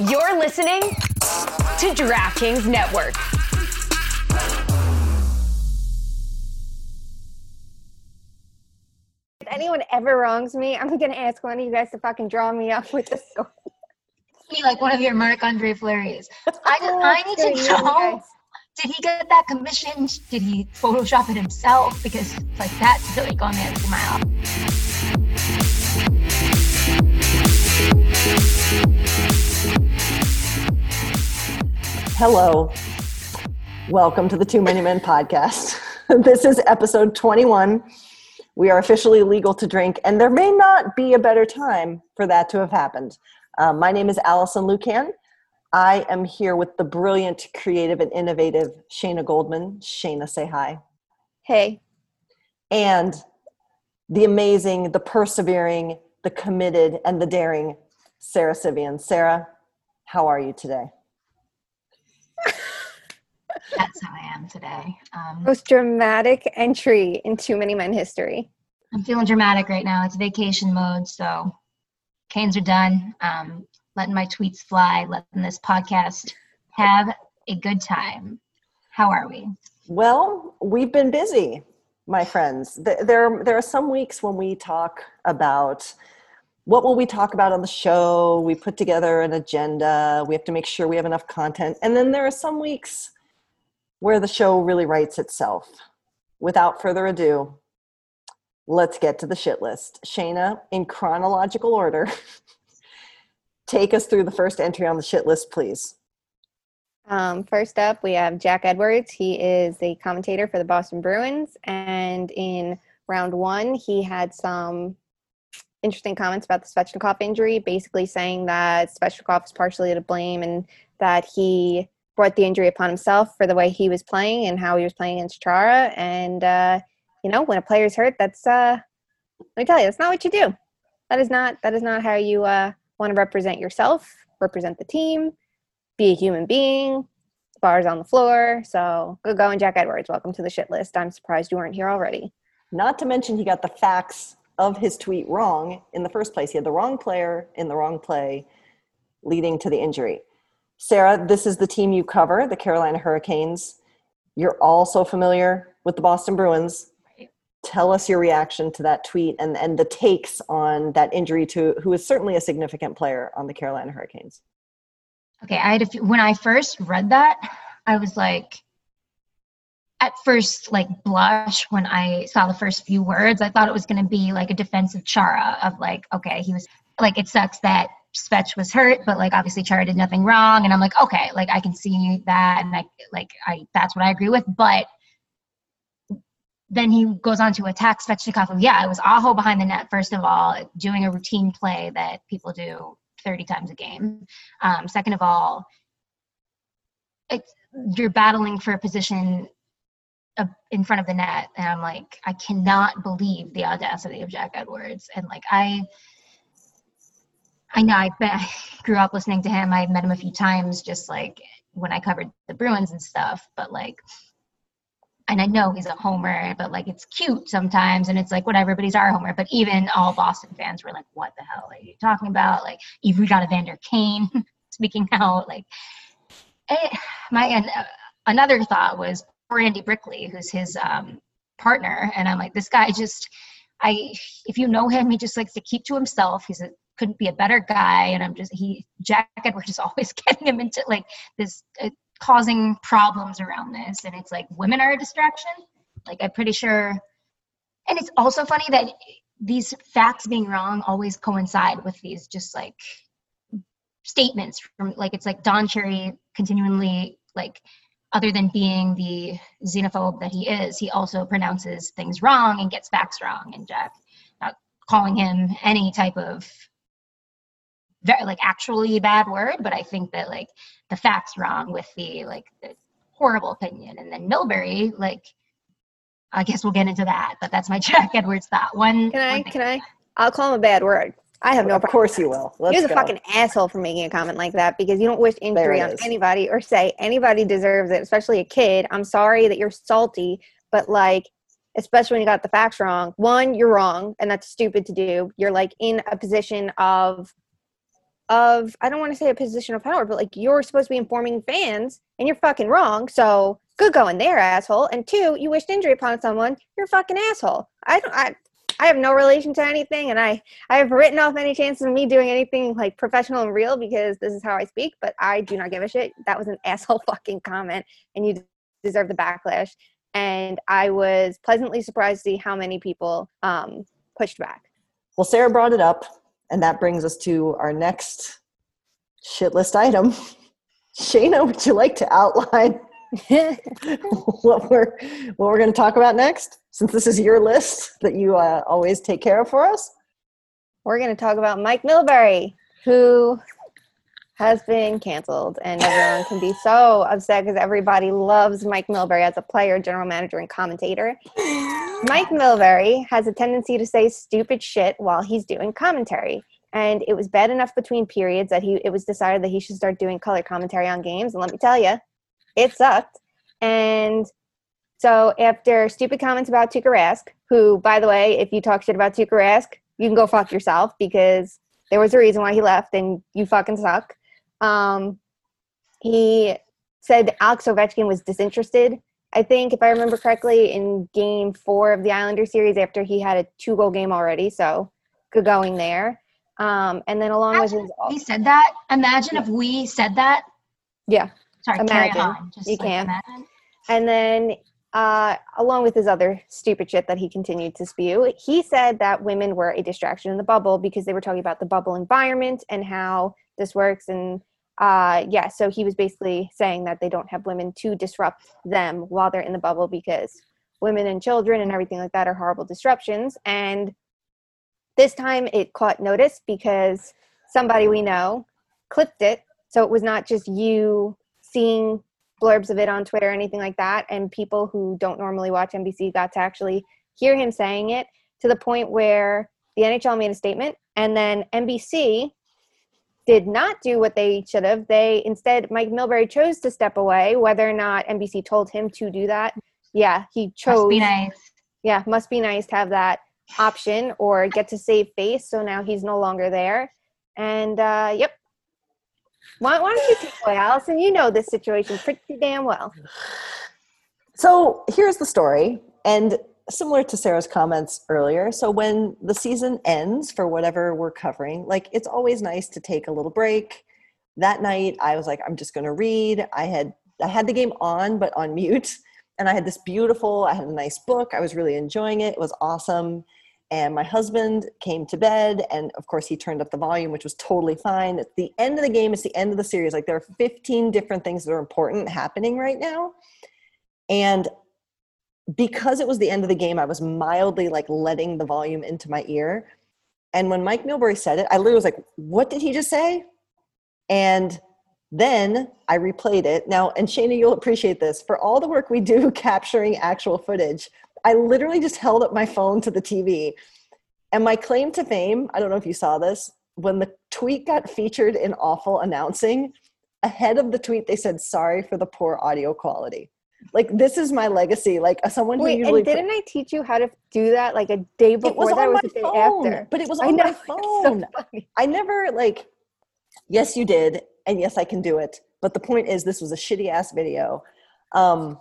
You're listening to DraftKings Network. If anyone ever wrongs me, I'm gonna ask one of you guys to fucking draw me up with a sword. Be like one of your Marc Andre Fleury's. I just, I need to know. Did he get that commissioned? Did he Photoshop it himself? Because like that's really going the extra mile. Hello. Welcome to the Too Many Men podcast. this is episode 21. We are officially legal to drink, and there may not be a better time for that to have happened. Um, my name is Allison Lukan. I am here with the brilliant, creative, and innovative Shayna Goldman. Shayna, say hi. Hey, And the amazing, the persevering, the committed, and the daring Sarah Civian. Sarah, how are you today? That's how I am today. Um, most dramatic entry in Too Many Men history. I'm feeling dramatic right now. It's vacation mode, so canes are done. Um, letting my tweets fly, letting this podcast have a good time. How are we? Well, we've been busy, my friends. There, there are some weeks when we talk about what will we talk about on the show. We put together an agenda. We have to make sure we have enough content. And then there are some weeks where the show really writes itself. Without further ado, let's get to the shit list. Shayna, in chronological order, take us through the first entry on the shit list, please. Um, first up, we have Jack Edwards. He is a commentator for the Boston Bruins, and in round one, he had some interesting comments about the Svechnikov injury, basically saying that Svechnikov is partially to blame and that he brought the injury upon himself for the way he was playing and how he was playing against Chara. And uh, you know, when a player's hurt, that's uh, let me tell you, that's not what you do. That is not that is not how you uh, want to represent yourself, represent the team be a human being. Bars on the floor. So good going, Jack Edwards. Welcome to the shit list. I'm surprised you weren't here already. Not to mention, he got the facts of his tweet wrong in the first place. He had the wrong player in the wrong play, leading to the injury. Sarah, this is the team you cover, the Carolina Hurricanes. You're also familiar with the Boston Bruins. Right. Tell us your reaction to that tweet and, and the takes on that injury to who is certainly a significant player on the Carolina Hurricanes. Okay, I had a few, when I first read that, I was like, at first, like blush when I saw the first few words. I thought it was going to be like a defensive Chara of like, okay, he was like, it sucks that Svech was hurt, but like obviously Chara did nothing wrong, and I'm like, okay, like I can see that, and I like I that's what I agree with, but. Then he goes on to attack Svechnikov. Yeah, it was Aho behind the net, first of all, doing a routine play that people do 30 times a game. Um, second of all, it's, you're battling for a position in front of the net, and I'm like, I cannot believe the audacity of Jack Edwards. And like, I, I know I, grew up listening to him. I met him a few times, just like when I covered the Bruins and stuff. But like, and I know he's a homer, but like it's cute sometimes, and it's like whatever. But he's our homer. But even all Boston fans were like, "What the hell are you talking about?" Like, you've got Evander Kane speaking out. Like, eh, my and another thought was Andy Brickley, who's his um, partner, and I'm like, this guy just, I, if you know him, he just likes to keep to himself. He's a couldn't be a better guy, and I'm just he Jack Edwards is always getting him into like this. Uh, causing problems around this and it's like women are a distraction like i'm pretty sure and it's also funny that these facts being wrong always coincide with these just like statements from like it's like don cherry continually like other than being the xenophobe that he is he also pronounces things wrong and gets facts wrong and jack not calling him any type of very like actually bad word but i think that like the facts wrong with the like the horrible opinion and then milbury like i guess we'll get into that but that's my jack edwards thought one Can I? one Can I? I'll call him a bad word. I have no of problem. course you will. Let's He was a go. fucking asshole for making a comment like that because you don't wish injury on anybody or say anybody deserves it, especially a kid. I'm sorry that you're salty, but like, especially when you got the facts wrong. One, you're wrong, and that's stupid to do. You're like in a position of of I don't want to say a position of power, but like you're supposed to be informing fans and you're fucking wrong. So good going there, asshole. And two, you wished injury upon someone, you're a fucking asshole. I don't I I have no relation to anything and I I have written off any chances of me doing anything like professional and real because this is how I speak, but I do not give a shit. That was an asshole fucking comment and you deserve the backlash. And I was pleasantly surprised to see how many people um, pushed back. Well, Sarah brought it up, and that brings us to our next shit list item. Shayna, would you like to outline what we're what we're going to talk about next? Since this is your list that you uh, always take care of for us. We're going to talk about Mike Milbury, who has been canceled, and everyone can be so upset because everybody loves Mike Milbury as a player, general manager, and commentator. Mike Milbury has a tendency to say stupid shit while he's doing commentary. And it was bad enough between periods that he it was decided that he should start doing color commentary on games. And let me tell you, it sucked. And so after stupid comments about Tuukka Rask, who, by the way, if you talk shit about Tuukka Rask, you can go fuck yourself because there was a reason why he left and you fucking suck. Um, he said Alex Ovechkin was disinterested. I think, if I remember correctly, in game four of the Islander series after he had a two goal game already. So good going there. Um, and then along Imagine with his. we said that. Imagine if we said that. Yeah. Sorry, carry Imagine. on. Just You like, can. imagine. And then, uh, along with his other stupid shit that he continued to spew, he said that women were a distraction in the bubble because they were talking about the bubble environment and how this works. And uh, yeah, so he was basically saying that they don't have women to disrupt them while they're in the bubble because women and children and everything like that are horrible disruptions. And this time it caught notice because somebody we know clipped it. So it was not just you seeing blurbs of it on Twitter or anything like that. And people who don't normally watch NBC got to actually hear him saying it to the point where the NHL made a statement and then NBC did not do what they should have. They instead, Mike Milbury chose to step away, whether or not NBC told him to do that. Yeah, he chose. Must be nice. Yeah, must be nice to have that option or get to save face. So now he's no longer there. And uh, yep. Why, why don't you take away, Allison? You know this situation pretty damn well. So here's the story, and similar to Sarah's comments earlier. So when the season ends for whatever we're covering, like it's always nice to take a little break. That night, I was like, I'm just going to read. I had I had the game on, but on mute, and I had this beautiful. I had a nice book. I was really enjoying it. It was awesome. And my husband came to bed, and of course, he turned up the volume, which was totally fine. At the end of the game, it's the end of the series. Like there are 15 different things that are important happening right now. And because it was the end of the game, I was mildly like letting the volume into my ear. And when Mike Milbury said it, I literally was like, what did he just say? And then I replayed it. Now, and Shayna, you'll appreciate this. For all the work we do capturing actual footage, I literally just held up my phone to the TV. And my claim to fame, I don't know if you saw this, when the tweet got featured in Awful Announcing, ahead of the tweet, they said, sorry for the poor audio quality. Like, this is my legacy. Like, someone who Wait, usually. and didn't I teach you how to do that like a day before it was that on or my was it the day phone, after? but it was I on know, my it's so. I never like, yes, you did, and yes, I can do it. But the point is, this was a shitty ass video. Um,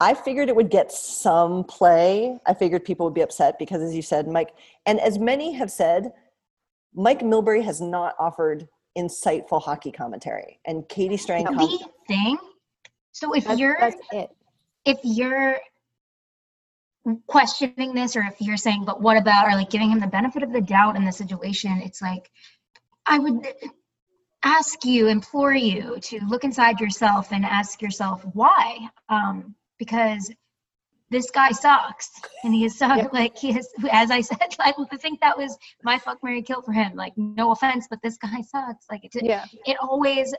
I figured it would get some play. I figured people would be upset because, as you said, Mike, and as many have said, Mike Milbury has not offered insightful hockey commentary. And Katie Strang, com- The thing. So if That's, you're that's it. if you're questioning this or if you're saying but what about or like giving him the benefit of the doubt in the situation it's like i would ask you implore you to look inside yourself and ask yourself why um because this guy sucks and he is so Yep. like he is as i said like i think that was my fuck mary kill for him like no offense but this guy sucks like it, Yeah. it always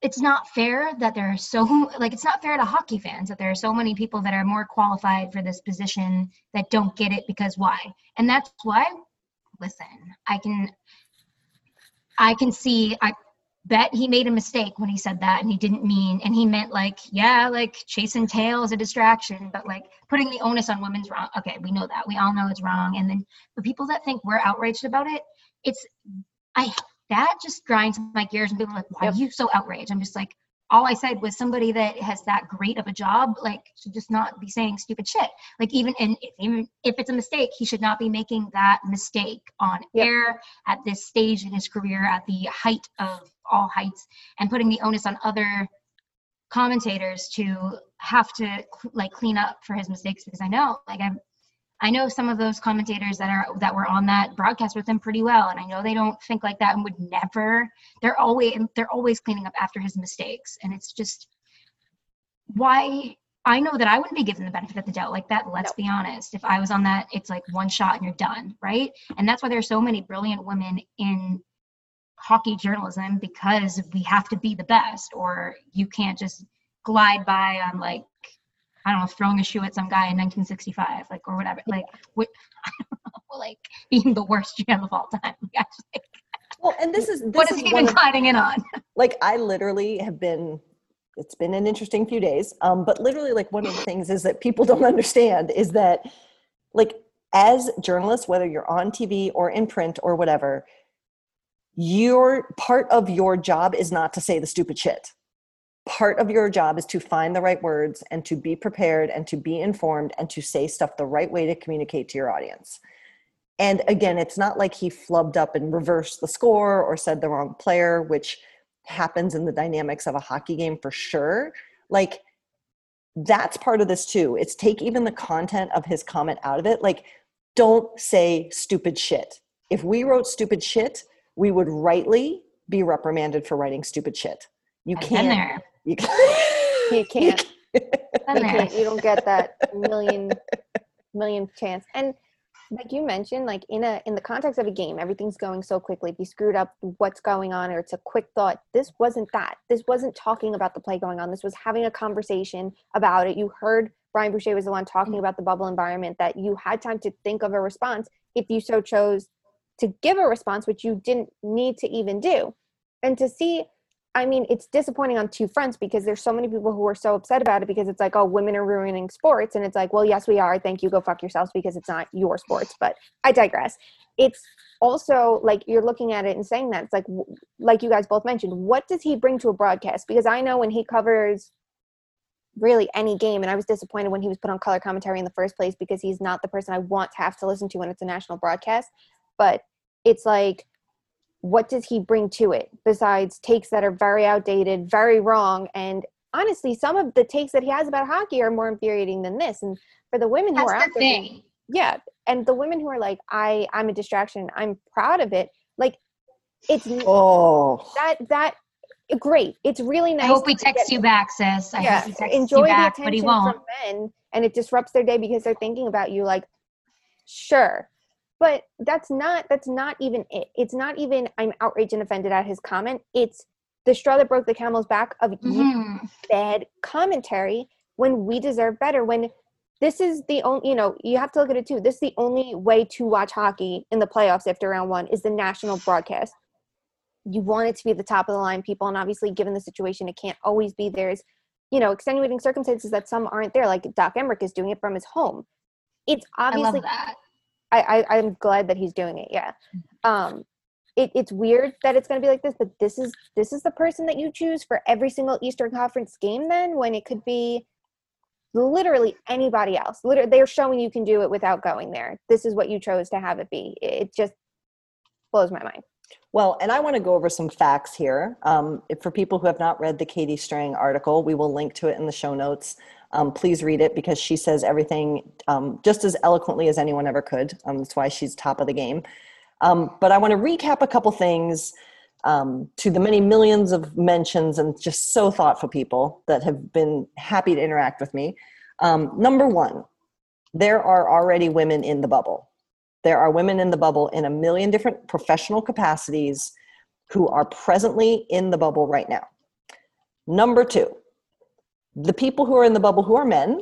it's not fair that there are so like it's not fair to hockey fans that there are so many people that are more qualified for this position that don't get it because why and that's why listen i can i can see i bet he made a mistake when he said that and he didn't mean and he meant like yeah like chasing tail is a distraction but like putting the onus on women's wrong okay we know that we all know it's wrong and then the people that think we're outraged about it it's i that just grinds my gears and people are like, why are you so outraged? I'm just like, all I said was somebody that has that great of a job, like, should just not be saying stupid shit. Like, even and if, even if it's a mistake, he should not be making that mistake on Yep. air at this stage in his career, at the height of all heights, and putting the onus on other commentators to have to cl- like clean up for his mistakes because I know, like, I'm I know some of those commentators that are that were on that broadcast with him pretty well, and I know they don't think like that and would never. They're always they're always cleaning up after his mistakes, and it's just why I know that I wouldn't be given the benefit of the doubt like that. Let's be honest. If I was on that, it's like one shot and you're done, right? And that's why there's so many brilliant women in hockey journalism because we have to be the best, or you can't just glide by on like I don't know, throwing a shoe at some guy in 1965, like or whatever, like what, know, like being the worst GM of all time. Like, just, like, Well, and this is this what is is he of- gliding in on? like I literally have been it's been an interesting few days um, but literally like one of the things is that people don't understand is that like as journalists whether you're on tv or in print or whatever your part of your job is not to say the stupid shit. Part of your job is to find the right words and to be prepared and to be informed and to say stuff the right way to communicate to your audience. And again it's not like he flubbed up and reversed the score or said the wrong player which happens in the dynamics of a hockey game for sure. Like that's part of this too. It's take even the content of his comment out of it. Like don't say stupid shit. If we wrote stupid shit we would rightly be reprimanded for writing stupid shit. You I've can't there. you can't You can't. You can't. You don't get that million million chance. And like you mentioned like in a in the context of a game everything's going so quickly. If you screwed up what's going on? Or it's a quick thought. This wasn't that. This wasn't talking about the play going on. This was having a conversation about it. You heard brian boucher was the one talking mm. about the bubble environment that you had time to think of a response if you so chose to give a response which you didn't need to even do and to see I mean, it's disappointing on two fronts because there's so many people who are so upset about it because it's like, oh, women are ruining sports. And it's like, well, yes, we are. Thank you. Go fuck yourselves because it's not your sports. But I digress. It's also like you're looking at it and saying that it's like, like you guys both mentioned, what does he bring to a broadcast? Because I know when he covers really any game, and I was disappointed when he was put on color commentary in the first place because he's not the person I want to have to listen to when it's a national broadcast. But it's like, what does he bring to it besides takes that are very outdated, very wrong, and honestly, some of the takes that he has about hockey are more infuriating than this. And for the women who That's are out the there, thing. yeah, and the women who are like, I, I'm a distraction. I'm proud of it. Like, it's oh that that great. It's really nice. I hope he texts you back, sis. I yeah, hope he texts enjoy you back, the but he attention won't. from men, and it disrupts their day because they're thinking about you. Like, sure, but that's not that's not even it. It's not even I'm outraged and offended at his comment. It's the straw that broke the camel's back of you Mhm. bad commentary when we deserve better. When this is the only, you know, you have to look at it too. This is the only way to watch hockey in the playoffs after round one is the national broadcast. You want it to be the top of the line people, and obviously, given the situation, it can't always be. There's, you know, extenuating circumstances that some aren't there. Like Doc Emrick is doing it from his home. It's obviously. I, I I'm glad that he's doing it. Yeah. Um, it, it's weird that it's going to be like this, but this is this is the person that you choose for every single Eastern Conference game. Then when it could be literally anybody else. Literally, they're showing you can do it without going there. This is what you chose to have it be. It just blows my mind. Well, and I want to go over some facts here. Um, for people who have not read the Katie Strang article, we will link to it in the show notes. Um, please read it because she says everything um, just as eloquently as anyone ever could. Um, that's why she's top of the game. Um, but I want to recap a couple things um, to the many millions of mentions and just so thoughtful people that have been happy to interact with me. Um, number one, there are already women in the bubble. There are women in the bubble in a million different professional capacities who are presently in the bubble right now. Number two, the people who are in the bubble who are men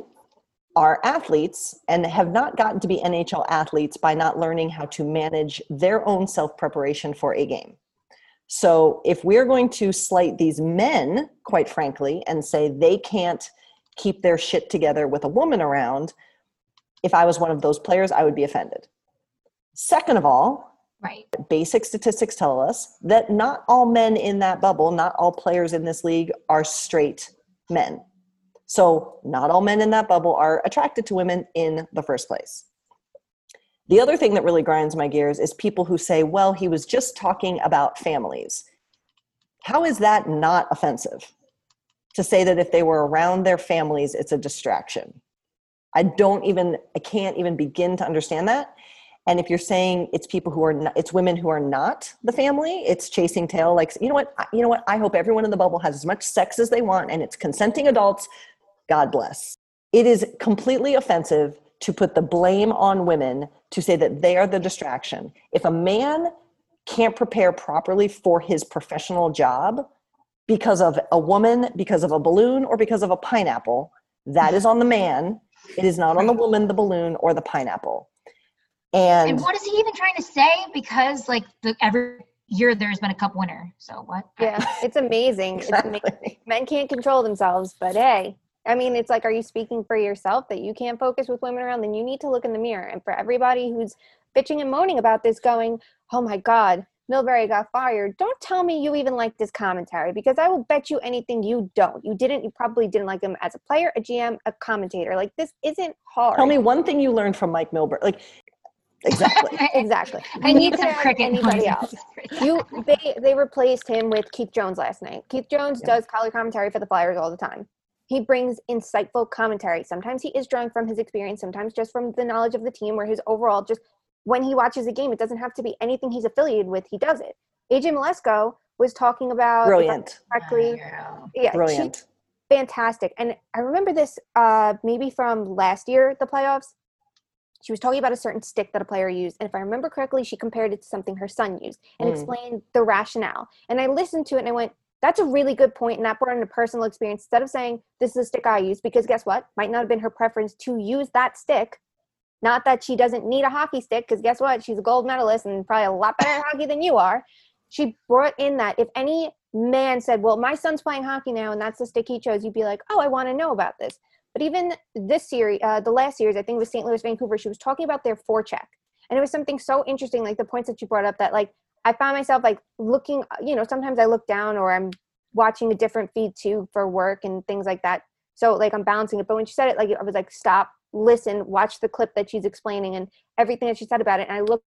are athletes and have not gotten to be NHL athletes by not learning how to manage their own self preparation for a game. So, if we're going to slight these men, quite frankly, and say they can't keep their shit together with a woman around, if I was one of those players, I would be offended. Second of all, Right. Basic statistics tell us that not all men in that bubble, not all players in this league are straight men. So, not all men in that bubble are attracted to women in the first place. The other thing that really grinds my gears is people who say, well, he was just talking about families. How is that not offensive? To say that if they were around their families, it's a distraction. I don't even, I can't even begin to understand that. And if you're saying it's people who are not, it's women who are not the family, it's chasing tail. Like, you know what? You know what? I hope everyone in the bubble has as much sex as they want and it's consenting adults. God bless. It is completely offensive to put the blame on women to say that they are the distraction. If a man can't prepare properly for his professional job because of a woman, because of a balloon, or because of a pineapple, that is on the man. It is not on the woman, the balloon, or the pineapple. And, And what is he even trying to say? Because like the every year there's been a cup winner. So what? Yeah, it's amazing. It's amazing. Men can't control themselves, but hey, I mean, it's like, are you speaking for yourself that you can't focus with women around? Then you need to look in the mirror. And for everybody who's bitching and moaning about this, going, oh my God, Milbury got fired. Don't tell me you even like this commentary because I will bet you anything you don't. You didn't. You probably didn't like him as a player, a GM, a commentator. Like this isn't hard. tell me one thing you learned from Mike Milbury. Like, exactly. exactly. I need you some cricket anybody else. You they they replaced him with Keith Jones last night. Keith Jones Yeah. does color commentary for the Flyers all the time. He brings insightful commentary. Sometimes he is drawing from his experience, sometimes just from the knowledge of the team, where his overall just when he watches a game, it doesn't have to be anything he's affiliated with. He does it. AJ Mleczko was talking about Brilliant. correctly. Yeah, she- Brilliant. fantastic. And I remember this uh, maybe from last year, the playoffs. She was talking about a certain stick that a player used. And if I remember correctly, she compared it to something her son used and Mm. explained the rationale. And I listened to it and I went, that's a really good point, And that brought in a personal experience instead of saying, this is a stick I use. Because guess what? Might not have been her preference to use that stick. Not that she doesn't need a hockey stick, because guess what? She's a gold medalist and probably a lot better at hockey than you are. She brought in that if any man said, Well, my son's playing hockey now and that's the stick he chose, you'd be like, Oh, I want to know about this. But even this series, uh, the last series, I think it was St. Louis, Vancouver, she was talking about their forecheck. And it was something so interesting, like the points that you brought up that like I found myself like looking, you know, sometimes I look down or I'm watching a different feed too for work and things like that. So like I'm balancing it. But when she said it, like I was like, stop, listen, watch the clip that she's explaining and everything that she said about it. And I looked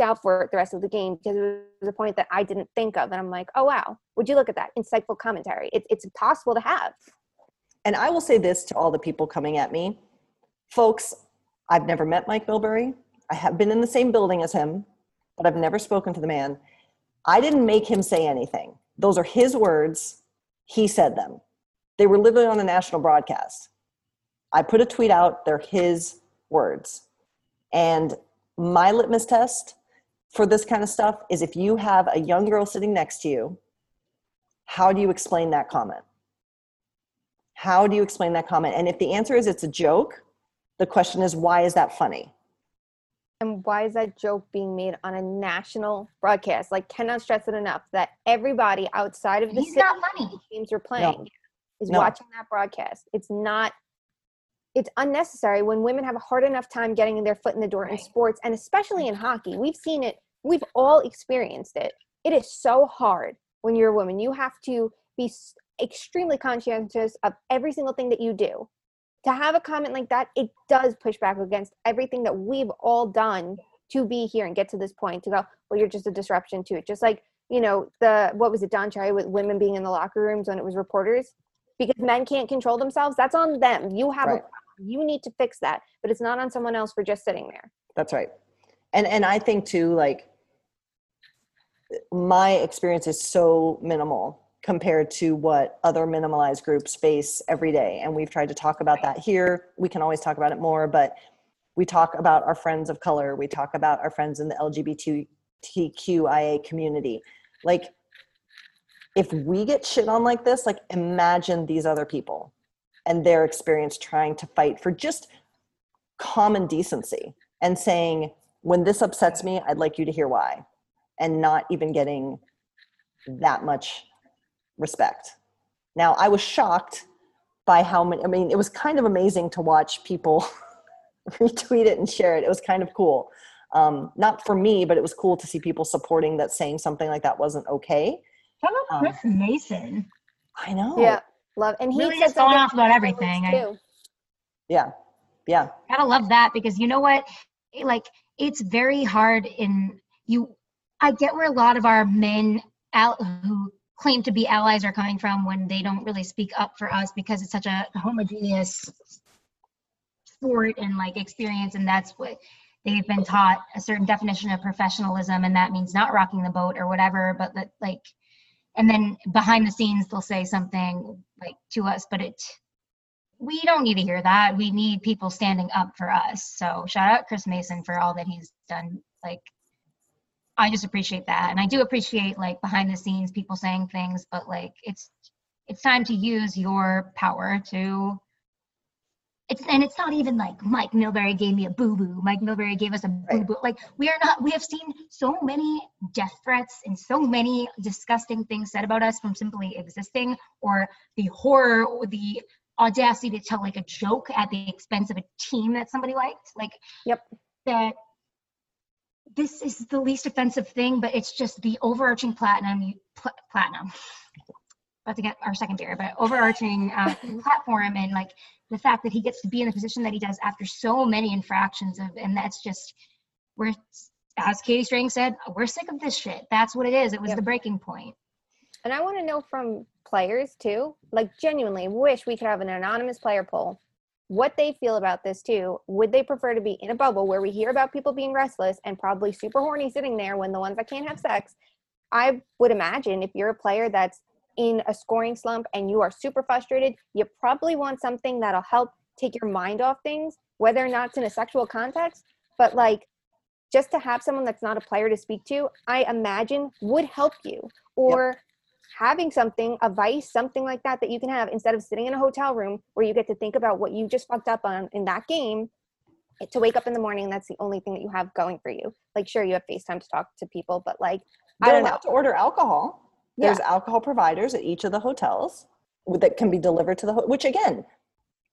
out for it the rest of the game because it was a point that I didn't think of. And I'm like, oh wow, would you look at that insightful commentary? It, it's possible to have. And I will say this to all the people coming at me folks, I've never met Mike Milbury. I have been in the same building as him, but I've never spoken to the man. I didn't make him say anything. Those are his words. He said them. They were literally on a national broadcast. I put a tweet out, they're his words. And my litmus test for this kind of stuff is if you have a young girl sitting next to you, how do you explain that comment? How do you explain that comment? And if the answer is it's a joke, the question is why is that funny? And why is that joke being made on a national broadcast? Like, cannot stress it enough that everybody outside of the He's city not funny. the teams are playing is No. watching that broadcast. It's not. It's unnecessary when women have a hard enough time getting their foot in the door in sports, and especially in hockey. We've seen it. We've all experienced it. It is so hard when you're a woman. You have to be extremely conscientious of every single thing that you do. To have a comment like that, it does push back against everything that we've all done to be here and get to this point. To go, well, you're just a disruption to it. Just like you know the what was it, Don Cherry, with women being in the locker rooms when it was reporters because men can't control themselves. That's on them. You have a Right. problem. You need to fix that, but it's not on someone else for just sitting there. That's right. And and I think too, like my experience is so minimal compared to what other minimalized groups face every day. And we've tried to talk about that here. We can always talk about it more, but we talk about our friends of color. We talk about our friends in the LGBTQIA community. Like, if we get shit on like this, like imagine these other people and their experience trying to fight for just common decency and saying, when this upsets me, I'd like you to hear why, and not even getting that much respect. Now, I was shocked by how many, I mean, it was kind of amazing to watch people retweet it and share it. It was kind of cool. Um, not for me, but it was cool to see people supporting that saying something like that wasn't okay. Shout out Um, Chris Mason. I know. Yeah, love. And he Really just going off about about everything. I- too. Yeah. Yeah. Gotta love that because you know what? It, like it's very hard in you. I get where a lot of our men out who claim to be allies are coming from when they don't really speak up for us because it's such a homogeneous sport and like experience, and that's what they've been taught a certain definition of professionalism, and that means not rocking the boat or whatever. But that like, and then behind the scenes they'll say something like to us, but it we don't need to hear that. We need people standing up for us. So shout out Chris Mason for all that he's done. Like, I just appreciate that, and I do appreciate like behind the scenes people saying things. But like, it's it's time to use your power to. It's and it's not even like Mike Milbury gave me a boo boo. Mike Milbury gave us a boo Right. boo. Like we are not. We have seen so many death threats and so many disgusting things said about us from simply existing, or the horror or the audacity to tell like a joke at the expense of a team that somebody liked like Yep. that this is the least offensive thing but it's just the overarching platinum pl- platinum about to get our second beer but overarching uh, platform and like the fact that he gets to be in the position that he does after so many infractions of and that's just we're as katie strang said we're sick of this shit that's what it is it was Yep. the breaking point. point And I want to know from players too, like genuinely wish we could have an anonymous player poll, what they feel about this too. Would they prefer to be in a bubble where we hear about people being restless and probably super horny sitting there when the ones that can't have sex? I would imagine if you're a player that's in a scoring slump and you are super frustrated, you probably want something that'll help take your mind off things, whether or not it's in a sexual context. But like just to have someone that's not a player to speak to, I imagine would help you. Or having something, a vice, something like that, that you can have instead of sitting in a hotel room where you get to think about what you just fucked up on in that game. To wake up in the morning, that's the only thing that you have going for you. Like, sure, you have FaceTime to talk to people, but like, I They're don't know. allowed to order alcohol. There's alcohol providers at each of the hotels that can be delivered to the ho- which again,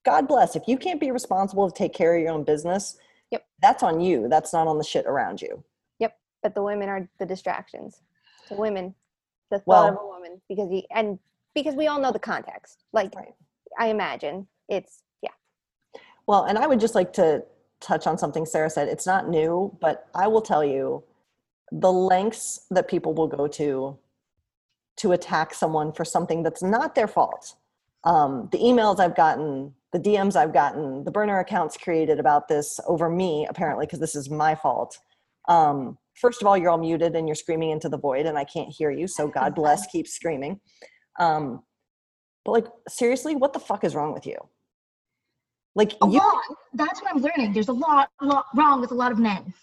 God bless. If you can't be responsible to take care of your own business, Yep. that's on you. That's not on the shit around you. Yep. But the women are the distractions. The women, the thought Well- of a woman, because he and because we all know the context. Like, Right. I imagine it's yeah. Well, and I would just like to touch on something Sarah said. It's not new, but I will tell you the lengths that people will go to to attack someone for something that's not their fault. Um, the emails I've gotten, the DMs I've gotten, the burner accounts created about this over me, apparently, because this is my fault. Um, first of all, you're all muted and you're screaming into the void, and I can't hear you. So God bless, keep screaming. Um, but like, seriously, what the fuck is wrong with you? Like, a you lot that's what i'm learning there's a lot, lot wrong with a lot of men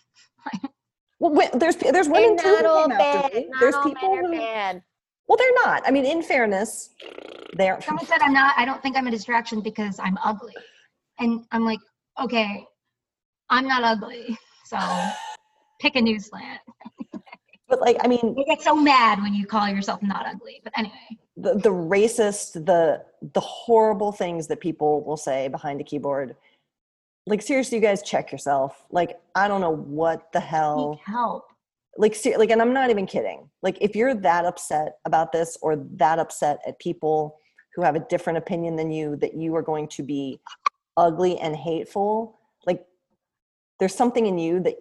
Well, wi- there's there's women They're too not who all bad. Not There's all people men are who bad. well, they're not. I mean, in fairness, they aren't. someone said i'm not i don't think i'm a distraction because i'm ugly and i'm like okay i'm not ugly so pick a new slant But like, I mean, you get so mad when you call yourself not ugly but anyway the the racist, the the horrible things that people will say behind a keyboard. Like seriously, you guys check yourself. Like I don't know what the hell. seek help Like ser- like, and I'm not even kidding. Like if you're that upset about this or that upset at people who have a different opinion than you, that you are going to be ugly and hateful. Like there's something in you that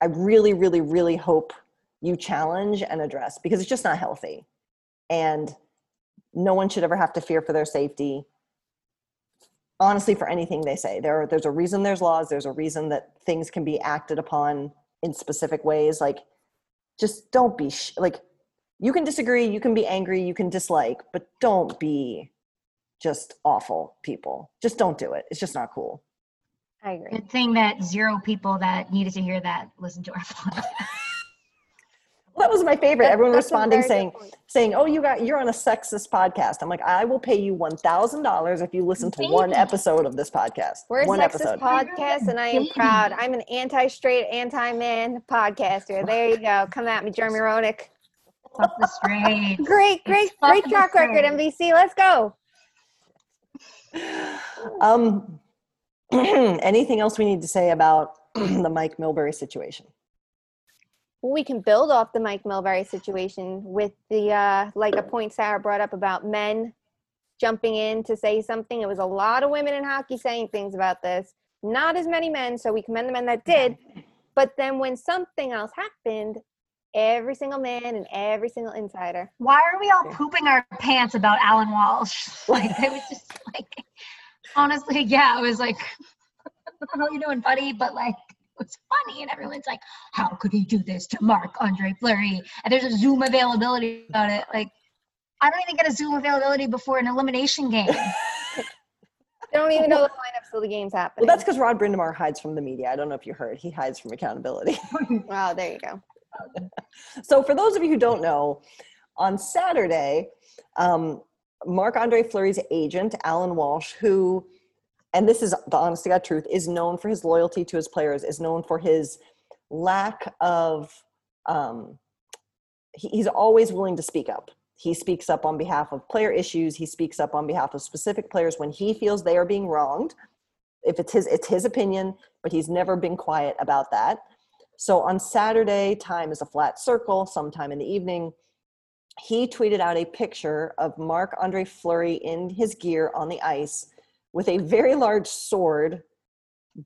I really, really, really hope you challenge and address because it's just not healthy. And no one should ever have to fear for their safety. Honestly, for anything they say, there there's a reason there's laws. There's a reason that things can be acted upon in specific ways. Like, just don't be sh- like. You can disagree. You can be angry. You can dislike, but don't be just awful people. Just don't do it. It's just not cool. I agree. good thing that zero people that needed to hear that listened to our podcast that was my favorite. That- Everyone that's responding saying, point. saying, "Oh, you got you're on a sexist podcast." I'm like, I will pay you one thousand dollars if you listen to one episode of this podcast. We're a one sexist episode. podcast, and I am Baby. proud. I'm an anti-straight, anti-man podcaster. There you go. Come at me, Jeremy Roenick. Straight Great, great, great track record, straight. NBC. Let's go. Um, anything else we need to say about the Mike Milbury situation? we can build off the Mike Milbury situation with the uh, like a point Sarah brought up about men jumping in to say something. It was a lot of women in hockey saying things about this, not as many men. So we commend the men that did. But then when something else happened, every single man and every single insider. Why are we all pooping our pants about Allan Walsh? Like it was just like honestly, yeah, it was like how you doing, buddy? But like it was funny and everyone's like, How could he do this to Marc Andre Fleury? And there's a Zoom availability about it. Like I don't even get a Zoom availability before an elimination game. They don't even know the lineups till the game's happening. Well, that's because Rod Brind'Amour hides from the media. I don't know if you heard. He hides from accountability. Wow, there you go. so, for those of you who don't know, on Saturday, um, Marc Andre Fleury's agent, Allan Walsh, who, and this is the honest to God truth, is known for his loyalty to his players, is known for his lack of, um, he, he's always willing to speak up. He speaks up on behalf of player issues. He speaks up on behalf of specific players when he feels they are being wronged. If it's his, it's his opinion, but he's never been quiet about that. So on Saturday, time is a flat circle, sometime in the evening, he tweeted out a picture of Marc Andre Fleury in his gear on the ice with a very large sword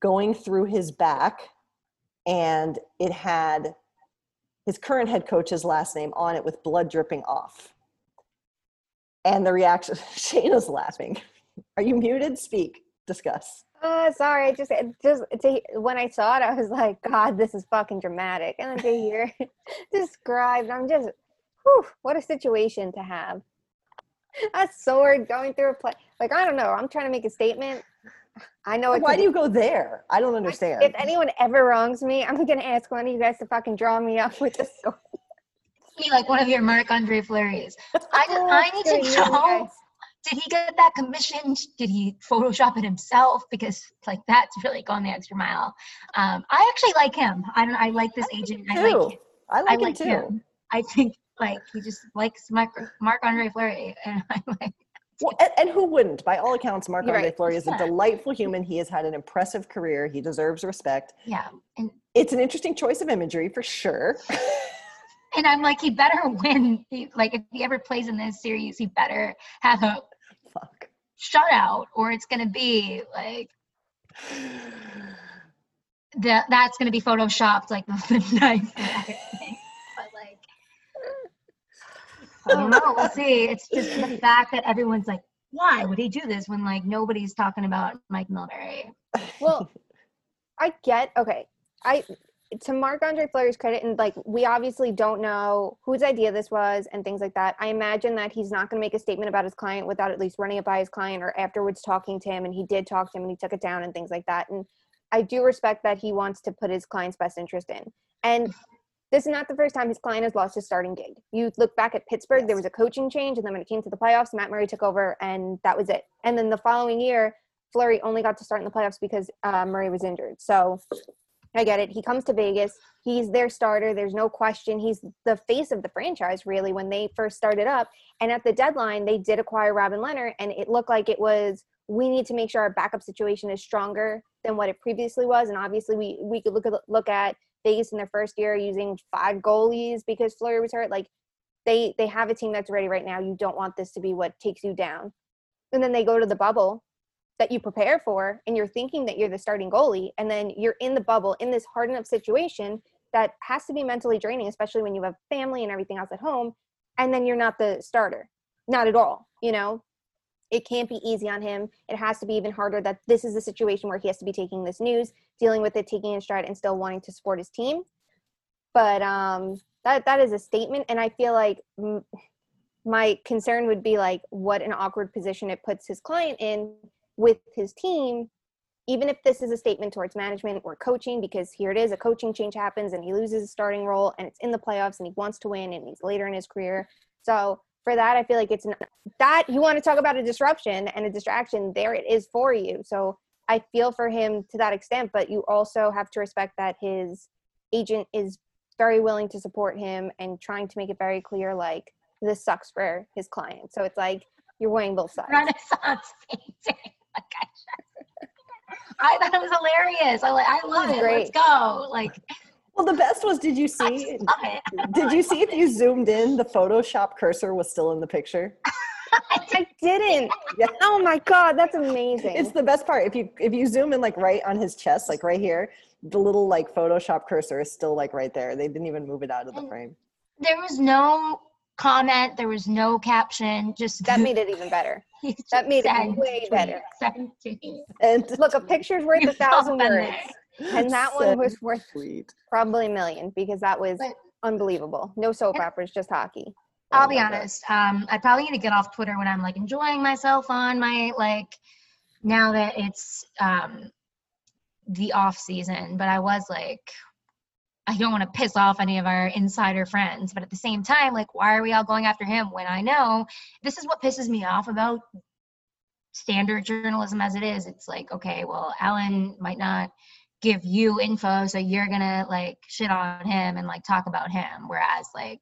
going through his back. And it had his current head coach's last name on it with blood dripping off. And the reaction, Shayna's laughing. Are you muted? Speak, discuss. Uh, sorry. I just, just to, when I saw it, I was like, God, this is fucking dramatic. And then to hear described, I'm just, whew, what a situation to have. A sword going through a play. Like, I don't know. I'm trying to make a statement. I know it Why do you go there? I don't understand. If anyone ever wrongs me, I'm gonna ask one of you guys to fucking draw me up with the sword. Be like one of your Marc Andre Fleury's. I just, I need to you know did he get that commissioned? Did he Photoshop it himself? Because like that's really going the extra mile. Um, I actually like him. I don't. I like this agent. I like. too. him. I I like, like him too. him. I think like he just likes Marc Marc Andre Fleury, and I'm like, Well, and, and who wouldn't? By all accounts, Marc Andre right. Fleury is a delightful human. He has had an impressive career. He deserves respect. yeah. And It's an interesting choice of imagery for sure. and I'm like, he better win. He, like if he ever plays in this series, he better have a Fuck. shutout, or it's gonna be like that. That's gonna be photoshopped like the knife. and everything. But like. I don't know. We'll see. It's just the fact that everyone's like, why would he do this when like nobody's talking about Mike Milbury? Well, I get okay. I to Marc Andre Fleury's credit, and like we obviously don't know whose idea this was and things like that. I imagine that he's not going to make a statement about his client without at least running it by his client or afterwards talking to him. And he did talk to him, and he took it down and things like that. And I do respect that he wants to put his client's best interest in. And this is not the first time his client has lost his starting gig. You look back at Pittsburgh, there was a coaching change, and then when it came to the playoffs, Matt Murray took over, and that was it. And then the following year, Fleury only got to start in the playoffs because uh, Murray was injured. So I get it. He comes to Vegas. He's their starter. There's no question. He's the face of the franchise, really, when they first started up. And at the deadline, they did acquire Robin Lehner, and it looked like it was we need to make sure our backup situation is stronger than what it previously was. And obviously, we we could look at look at In their first year using five goalies because Fleury was hurt. Like they they have a team that's ready right now. You don't want this to be what takes you down. And then they go to the bubble that you prepare for and you're thinking that you're the starting goalie and then you're in the bubble in this hard enough situation that has to be mentally draining especially when you have family and everything else at home and then you're not the starter not at all you know it can't be easy on him. It has to be even harder that this is a situation where he has to be taking this news dealing with it taking in stride and still wanting to support his team. But um that that is a statement and i feel like mm, my concern would be like what an awkward position it puts his client in with his team even if this is a statement towards management or coaching because here it is a coaching change happens and he loses his starting role and it's in the playoffs and he wants to win and he's later in his career. So for that i feel like it's not, that you want to talk about a disruption and a distraction there it is for you so i feel for him to that extent but you also have to respect that his agent is very willing to support him and trying to make it very clear like this sucks for his client so it's like you're weighing both sides Renaissance painting. I, thought it was hilarious. I like. I love was it. Let's go. Like Well, the best was did you see did you see if you zoomed in the Photoshop cursor was still in the picture? I didn't. Yeah. Oh my god, that's amazing. It's the best part. If you if you zoom in like right on his chest, like right here, the little like Photoshop cursor is still like right there. They didn't even move it out of the And- frame. There was no comment. There was no caption. Just that made it even better. that made it way better. And Look, a picture's worth a thousand words. And that one was worth tweet. probably a million because that was But- unbelievable. No soap And- operas, just hockey. I'll Oh be honest. Um, I probably need to get off Twitter when I'm like enjoying myself on my like now that it's um the off season. But I was like, I don't want to piss off any of our insider friends. But at the same time, like, why are we all going after him when I know this is what pisses me off about standard journalism as it is. It's like, okay, well, Allan might not give you info, so you're gonna like shit on him and like talk about him. Whereas like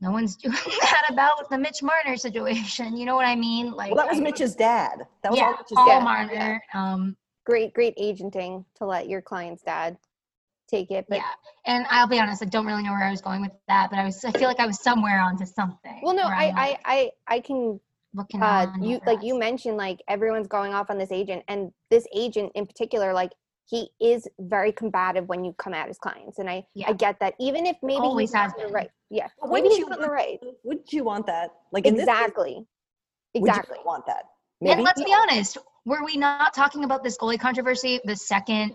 no one's doing that about the Mitch Marner situation. You know what I mean? Like Well, that was I- Mitch's dad. That was yeah, all Mitch's Paul dad. Marner. Um, Great, great agenting to let your client's dad take it. But yeah, and I'll be honest, I don't really know where I was going with that, but I was I feel like I was somewhere onto something. well, no, I, I'm I, I, I can looking uh on you the like you mentioned like everyone's going off on this agent and this agent in particular like he is very combative when you come at his clients and i Yeah. i get that even if maybe Always he's not in the right yeah But maybe he's you not in the right Would you want that? Like in this exactly would you exactly want that? And let's be honest, were we not talking about this goalie controversy the second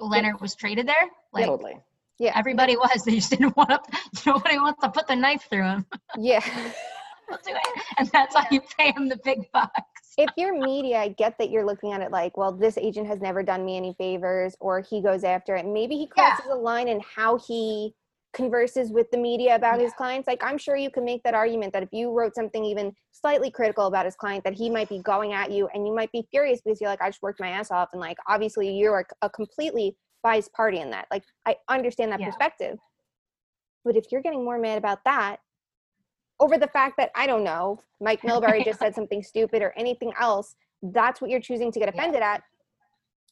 Lehner was traded there? Like totally. yeah everybody was, they just didn't want to. Nobody wants to put the knife through him. yeah We'll do it. And that's why you pay him the big bucks. if you're media i get that you're looking at it like well this agent has never done me any favors or he goes after it maybe he Yeah. crosses a line in how he converses with the media about his clients like i'm sure you can make that argument that if you wrote something even slightly critical about his client that he might be going at you and you might be furious because you're like i just worked my ass off and like obviously you're a, a completely biased party in that like i understand that Yeah. perspective but if you're getting more mad about that over the fact that I don't know, Mike Milbury just said something stupid or anything else, that's what you're choosing to get Yeah. offended at.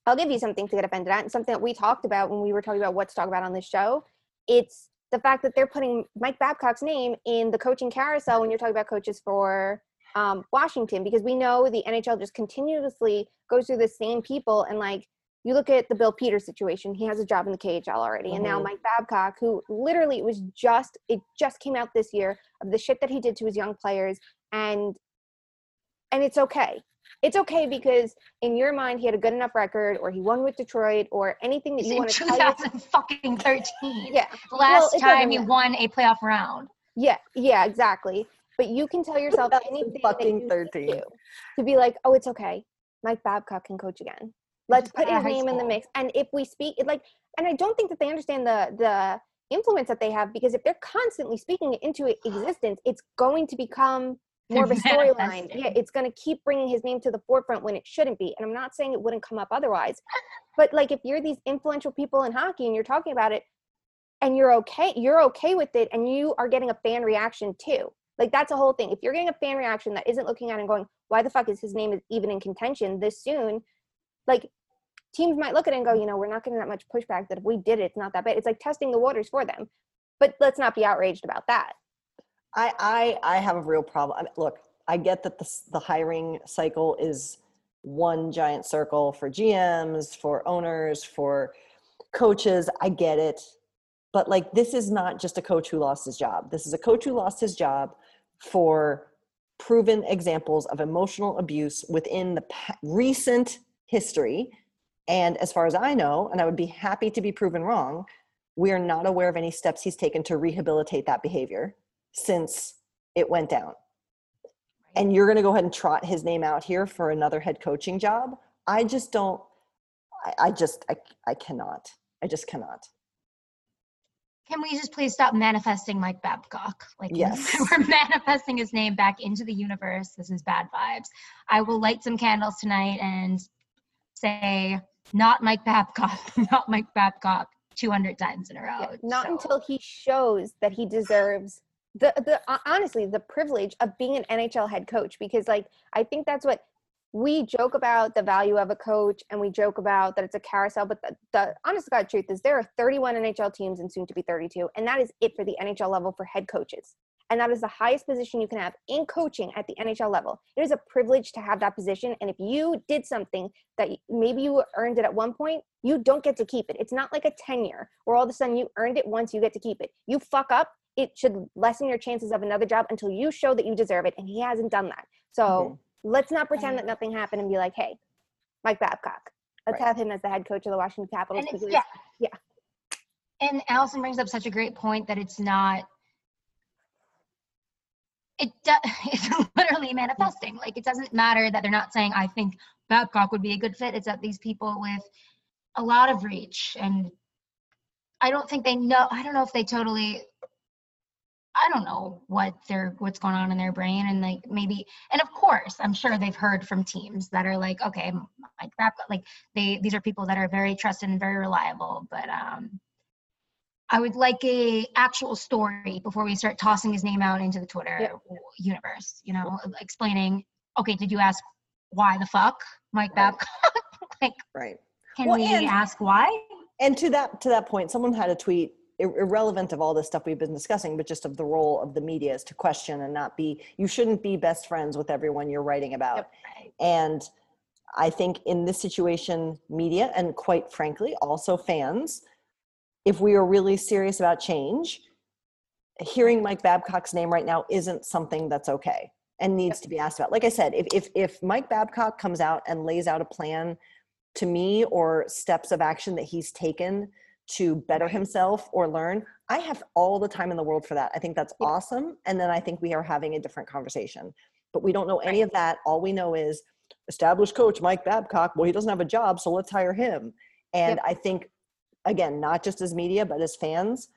I'll give you something to get offended at, and something that we talked about when we were talking about what to talk about on this show. It's the fact that they're putting Mike Babcock's name in the coaching carousel when you're talking about coaches for um, Washington, because we know the NHL just continuously goes through the same people. And like, you look at the Bill Peters situation, he has a job in the KHL already. And now Mhm. Mike Babcock, who literally it was just, it just came out this year of the shit that he did to his young players. And, and it's okay. It's okay because in your mind he had a good enough record, or he won with Detroit, or anything that you want to you. 2013. Yeah, The last it time he won a playoff round. yeah, yeah, exactly. But you can tell yourself anything fucking you 13. do to be like, oh, it's okay. Mike Babcock can coach again. Let's put his name in the mix. And if we speak, it like, and I don't think that they understand the the influence that they have because if they're constantly speaking it into existence, it's going to become more of a storyline. Yeah, it's going to keep bringing his name to the forefront when it shouldn't be. And I'm not saying it wouldn't come up otherwise, but like if you're these influential people in hockey and you're talking about it, and you're okay, you're okay with it, and you are getting a fan reaction too. Like that's a whole thing. If you're getting a fan reaction that isn't looking at it and going, "Why the fuck is his name even in contention this soon?" Like teams might look at it and go, "You know, we're not getting that much pushback. That if we did it, it's not that bad." It's like testing the waters for them. But let's not be outraged about that. I, I I have a real problem. I mean, look, I get that the the hiring cycle is one giant circle for GMs, for owners, for coaches. I get it, but like this is not just a coach who lost his job. This is a coach who lost his job for proven examples of emotional abuse within the pa- recent history. And as far as I know, and I would be happy to be proven wrong, we are not aware of any steps he's taken to rehabilitate that behavior since it went down. And you're going to go ahead and trot his name out here for another head coaching job. I just don't, I, I just, I, I cannot. I just cannot. Can we just please stop manifesting Mike Babcock? Like Yes. we're manifesting his name back into the universe. This is bad vibes. I will light some candles tonight and say not Mike Babcock, not Mike Babcock 200 times in a row. Yeah, not So- until he shows that he deserves the the honestly the privilege of being an NHL head coach because like I think that's what we joke about the value of a coach and we joke about that it's a carousel, but the, the honest to God truth is there are 31 NHL teams and soon to be 32, and that is it for the NHL level for head coaches. And that is the highest position you can have in coaching at the NHL level. It is a privilege to have that position. And if you did something that maybe you earned it at one point, you don't get to keep it. It's not like a tenure where all of a sudden you earned it once, you get to keep it. You fuck up, it should lessen your chances of another job until you show that you deserve it. And he hasn't done that. So mm-hmm. let's not pretend that nothing happened and be like, hey, Mike Babcock, let's right. have him as the head coach of the Washington Capitals. Yeah. yeah. And Allison brings up such a great point that it's not it does it's literally manifesting. Like it doesn't matter that they're not saying i think babcock would be a good fit. It's that these people with a lot of reach and i don't think they know i don't know if they totally i don't know what they're what's going on in their brain and like maybe and of course i'm sure they've heard from teams that are like okay like babcock like they these are people that are very trusted and very reliable but um I would like a actual story before we start tossing his name out into the Twitter yep. universe. You know, explaining. Okay, did you ask why the fuck Mike right. Babcock? like, right? Can well, we and, ask why? And to that to that point, someone had a tweet irrelevant of all this stuff we've been discussing, but just of the role of the media is to question and not be. You shouldn't be best friends with everyone you're writing about, yep. and. I think in this situation, media and quite frankly, also fans if we are really serious about change, hearing Mike Babcock's name right now isn't something that's okay and needs to be asked about. Like I said, if, if, if Mike Babcock comes out and lays out a plan to me or steps of action that he's taken to better himself or learn, I have all the time in the world for that. I think that's yeah. awesome. And then I think we are having a different conversation. But we don't know any of that. All we know is established coach Mike Babcock. Well, he doesn't have a job, so let's hire him. And yep. I think again not just as media but as fans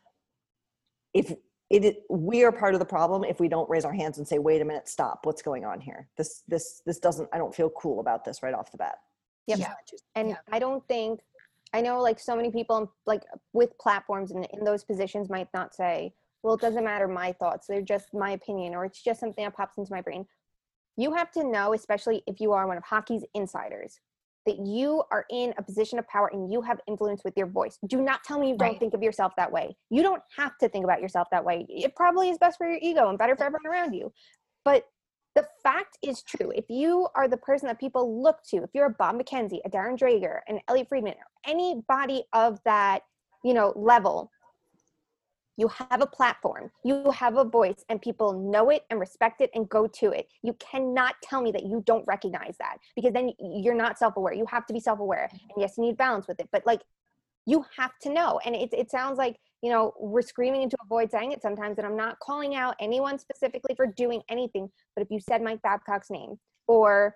if it we are part of the problem if we don't raise our hands and say wait a minute stop what's going on here this this this doesn't i don't feel cool about this right off the bat yep. yeah and yeah. i don't think i know like so many people like with platforms and in those positions might not say well it doesn't matter my thoughts they're just my opinion or it's just something that pops into my brain you have to know especially if you are one of hockey's insiders that you are in a position of power and you have influence with your voice. Do not tell me you don't think of yourself that way. You don't have to think about yourself that way. It probably is best for your ego and better for everyone around you. But the fact is true. If you are the person that people look to, if you're a Bob McKenzie, a Darren Dreger, an Elliotte Friedman, or anybody of that, you know, level, you have a platform, you have a voice, and people know it and respect it and go to it. You cannot tell me that you don't recognize that because then you're not self aware. You have to be self aware. Mm-hmm. And yes, you need balance with it, but like you have to know. And it, it sounds like, you know, we're screaming into a void saying it sometimes, and I'm not calling out anyone specifically for doing anything, but if you said Mike Babcock's name or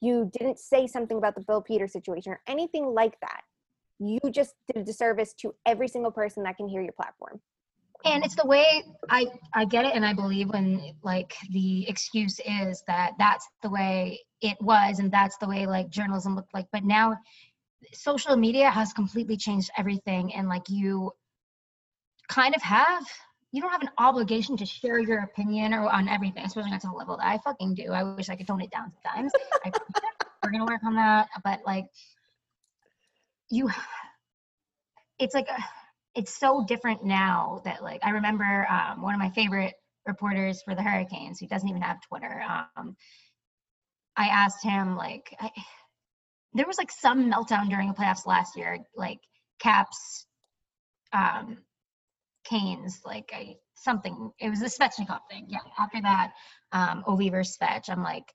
you didn't say something about the Bill Peters situation or anything like that, you just did a disservice to every single person that can hear your platform and it's the way i i get it and i believe when like the excuse is that that's the way it was and that's the way like journalism looked like. But now social media has completely changed everything and like you kind of have you don't have an obligation to share your opinion or on everything especially not to the level that i fucking do. I wish i could tone it down sometimes. I, we're gonna work on that but like you it's like a, it's so different now that like I remember um, one of my favorite reporters for the Hurricanes who doesn't even have Twitter. Um, I asked him like I, there was like some meltdown during the playoffs last year, like Caps, um, Canes, like I, something. It was the Svechnikov thing. Yeah. After that, um, Ovi versus Svech, I'm like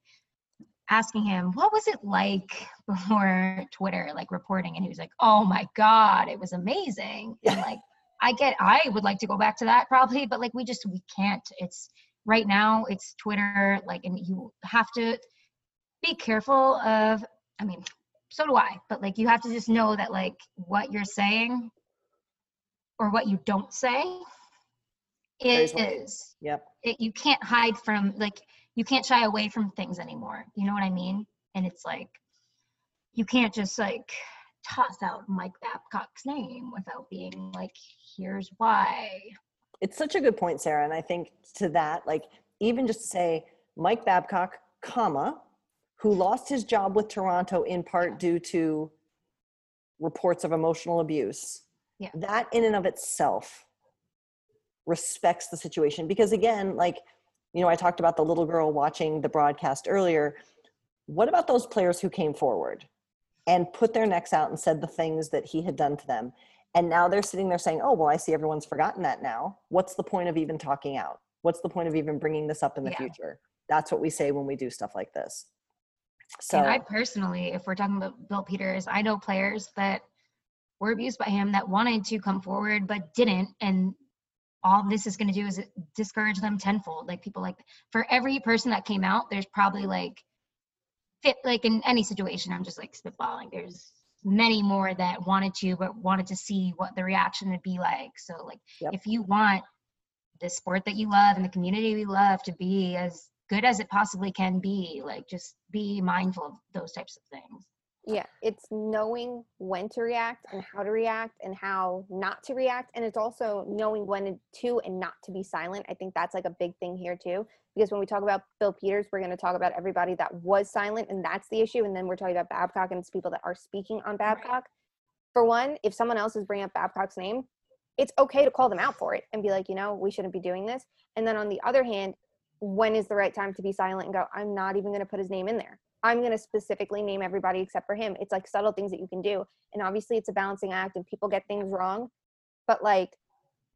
asking him what was it like before Twitter, like reporting, and he was like, "Oh my god, it was amazing." And like, I get, I would like to go back to that probably, but like we just we can't. It's right now. It's Twitter, like, and you have to be careful of. I mean, so do I, but like you have to just know that like what you're saying or what you don't say it is. Yep. It, you can't hide from like you can't shy away from things anymore. You know what I mean? And it's like you can't just like toss out Mike Babcock's name without being like, here's why. It's such a good point, Sarah. And I think to that, like even just to say Mike Babcock, comma, who lost his job with Toronto in part due to reports of emotional abuse. Yeah. That in and of itself respects the situation because again, like you know, I talked about the little girl watching the broadcast earlier. What about those players who came forward and put their necks out and said the things that he had done to them? And now they're sitting there saying, oh, well, I see everyone's forgotten that now. What's the point of even talking out? What's the point of even bringing this up in the Yeah. future? That's what we say when we do stuff like this. So, and I personally, if we're talking about Bill Peters, I know players that were abused by him that wanted to come forward but didn't. And all this is going to do is discourage them tenfold. Like people like for every person that came out, there's probably like fit like in any situation. I'm just like spitballing. There's many more that wanted to but wanted to see what the reaction would be like. So like Yep. if you want the sport that you love and the community we love to be as good as it possibly can be, like just be mindful of those types of things. Yeah, it's knowing when to react and how to react and how not to react. And it's also knowing when to and not to be silent. I think that's like a big thing here too. Because when we talk about Bill Peters, we're going to talk about everybody that was silent and that's the issue. And then we're talking about Babcock and it's people that are speaking on Babcock. For one, if someone else is bringing up Babcock's name, it's okay to call them out for it and be like, you know, we shouldn't be doing this. And then on the other hand, when is the right time to be silent and go, I'm not even going to put his name in there. I'm going to specifically name everybody except for him. It's like subtle things that you can do. And obviously, it's a balancing act and people get things wrong. But like,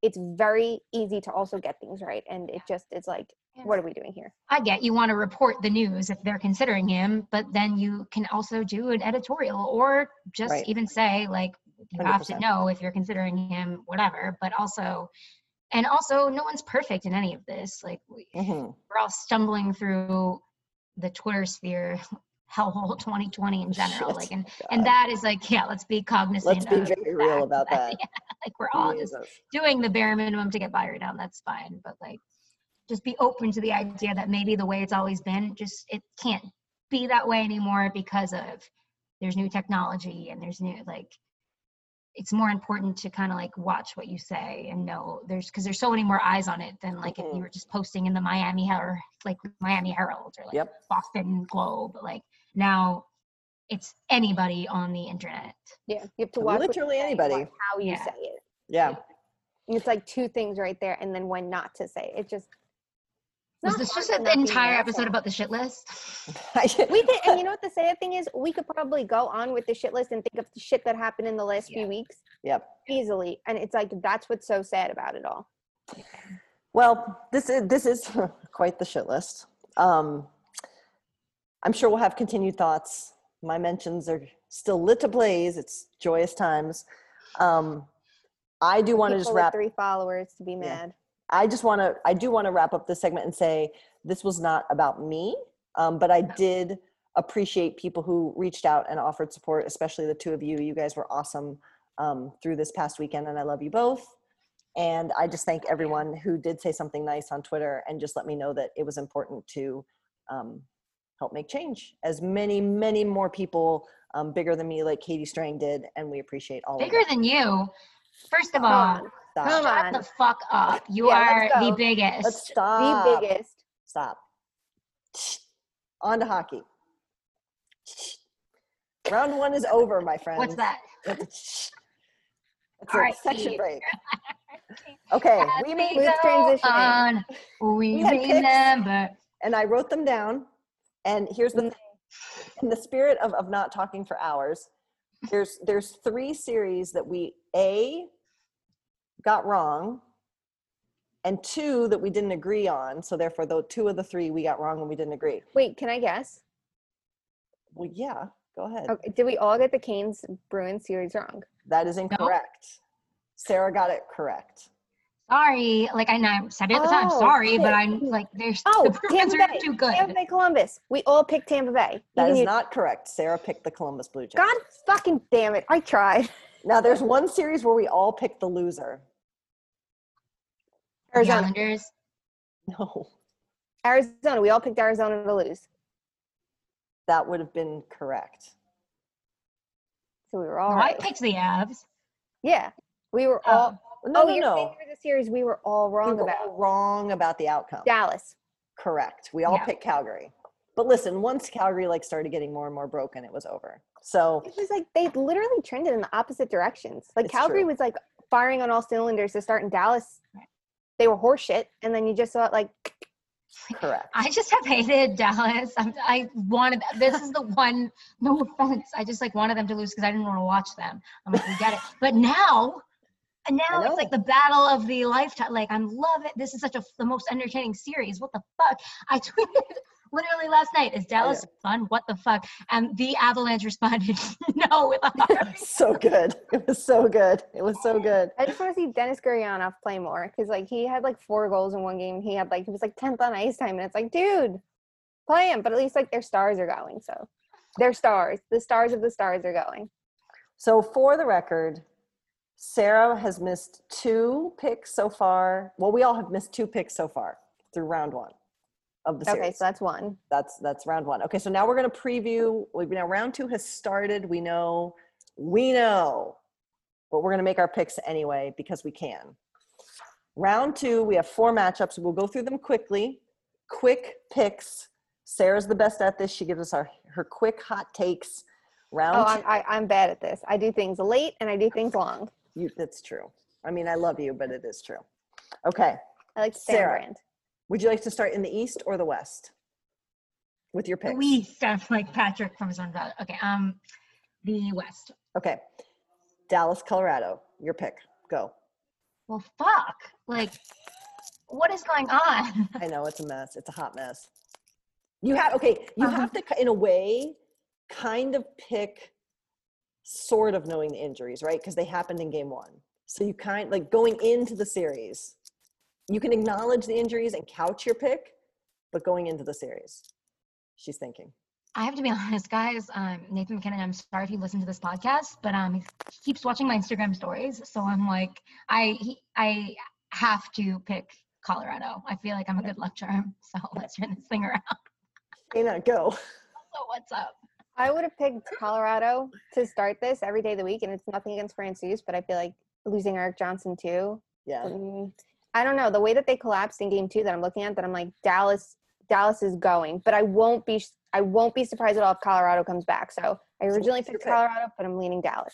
it's very easy to also get things right. And it just is like, what are we doing here? I get you want to report the news if they're considering him, but then you can also do an editorial or just Right. even say like you have to know if you're considering him, whatever. But also, and also, no one's perfect in any of this. Like we, mhm. we're all stumbling through the Twitter sphere hellhole 2020 in general. Like, and God. and that is like, yeah, let's be cognizant. let's be very the real about that. Yeah, like we're all just doing the bare minimum to get by right now. and That's fine, but like, just be open to the idea that maybe the way it's always been, just it can't be that way anymore because of there's new technology and there's new like. It's more important to kind of like watch what you say and know there's because there's so many more eyes on it than like if Mhm. you were just posting in the Miami Herald, like Miami Herald or like Yep. Boston Globe. Like now, it's anybody on the internet. Yeah, you have to watch what you Literally anybody. watch how you Yeah. say it. Yeah. And It's like two things right there, and then when not to say it. Just Was not this hard just an not be an entire episode asshole. about the shit list? We did, and you know what the sad thing is? We could probably go on with the shit list and think of the shit that happened in the last Yeah. few weeks Yep. easily, and it's like that's what's so sad about it all. Well, this is this is quite the shit list. Um, I'm sure we'll have continued thoughts. My mentions are still lit to blaze. It's joyous times. Um, I do want to just People wrap. three followers to be mad. I just want to. I do want to wrap up this segment and say this was not about me, um, but I did appreciate people who reached out and offered support, especially the two of you. You guys were awesome um, through this past weekend, and I love you both. And I just thank everyone who did say something nice on Twitter and just let me know that it was important to um, help make change. As many, many more people um, bigger than me, like Katie Strang did, and we appreciate all Bigger than you. First of all, on, that. come Stop. on. shut the fuck up. You Yeah, are the biggest. Let's stop. the biggest. Stop. On to hockey. Round one is over, my friend. What's that? It's All a right, section Steve. break. Okay, As we made, Smooth go transitioning. on, we We had picks. and I wrote them down. And here's the thing: in the spirit of, of not talking for hours, there's there's three series that we a got wrong, and two that we didn't agree on. So therefore, though two of the three we got wrong and we didn't agree. Wait, can I guess? Well, yeah, go ahead. Okay, did we all get the Canes Bruins series wrong? That is incorrect. Sarah got it correct. Sorry, like I know I said it at the time. Oh, Sorry, but. I'm like, there's Oh, the Bruins Tampa are Bay. too good. Tampa Bay Columbus. We all picked Tampa Bay. That Even is you- not correct. Sarah picked the Columbus Blue Jays. God fucking damn it. I tried. Now there's one series where we all picked the loser. The Arizona. Islanders. No, Arizona. We all picked Arizona to lose. that would have been correct. So we were all No, I picked the Avs. Yeah. We were Oh. all. No, oh, no, you're no. for the series we were all We wrong were about. all wrong about the outcome. Dallas. Correct. We all Yeah. picked Calgary. But listen, once Calgary like started getting more and more broken, it was over. So It was like they literally trended in the opposite directions. Like Calgary true. was like firing on all cylinders to start in Dallas. They were horseshit, and then you just saw it like correct. I just have hated Dallas. I'm, I wanted this is the one. No offense, I just like wanted them to lose because I didn't want to watch them. I'm like, we get it. But now, and now it's like the battle of the lifetime. Like I'm love it. This is such a the most entertaining series. What the fuck? I tweeted literally last night. Is oh, Dallas fun? What the fuck? And the Avalanche responded, no, with a so good. It was so good. It was so good. I just want to see Denis Gurianov play more because like he had like four goals in one game. He had like he was like tenth on ice time, and it's like, dude, play him. But at least like their stars are going. So their stars, the stars of the stars are going. So for the record, Sarah has missed two picks so far. Well, we all have missed two picks so far through round one of the series. Okay, so that's one. that's that's round one. Okay, so now we're going to preview. We now round two has started. We know, we know, but we're going to make our picks anyway because we can. Round two, we have four matchups. We'll go through them quickly. Quick picks. Sarah's the best at this. She gives us our her quick hot takes. Round Oh, two, I'm, I, I'm bad at this. I do things late and I do things long. You, that's true. I mean, I love you, but it is true. Okay, I like to stay on Sarah. brand. would you like to start in the east or the west with your picks? We stuff like Patrick from SpongeBob. Okay, um, the West. Okay, Dallas, Colorado. Your pick. Go. Well, fuck. Like, what is going on? I know it's a mess. It's a hot mess. You have okay. You Uh-huh. have to, in a way, kind of pick, sort of knowing the injuries, right? Because they happened in game one. So you kind like going into the series, you can acknowledge the injuries and couch your pick, but going into the series, she's thinking. I have to be honest, guys. Um, Nathan MacKinnon, I'm sorry if you listen to this podcast, but um, he keeps watching my Instagram stories, so I'm like, I he, I have to pick Colorado. I feel like I'm a good luck charm. So let's turn this thing around. Dana, go. So what's up? I would have picked Colorado to start this every day of the week, and it's nothing against Francouz, but I feel like losing Erik Johnson too. Yeah. mm, I don't know the way that they collapsed in game two that I'm looking at. That I'm like Dallas. Dallas is going, but I won't be. I won't be surprised at all if Colorado comes back. So I originally your picked pick? Colorado, but I'm leaning Dallas.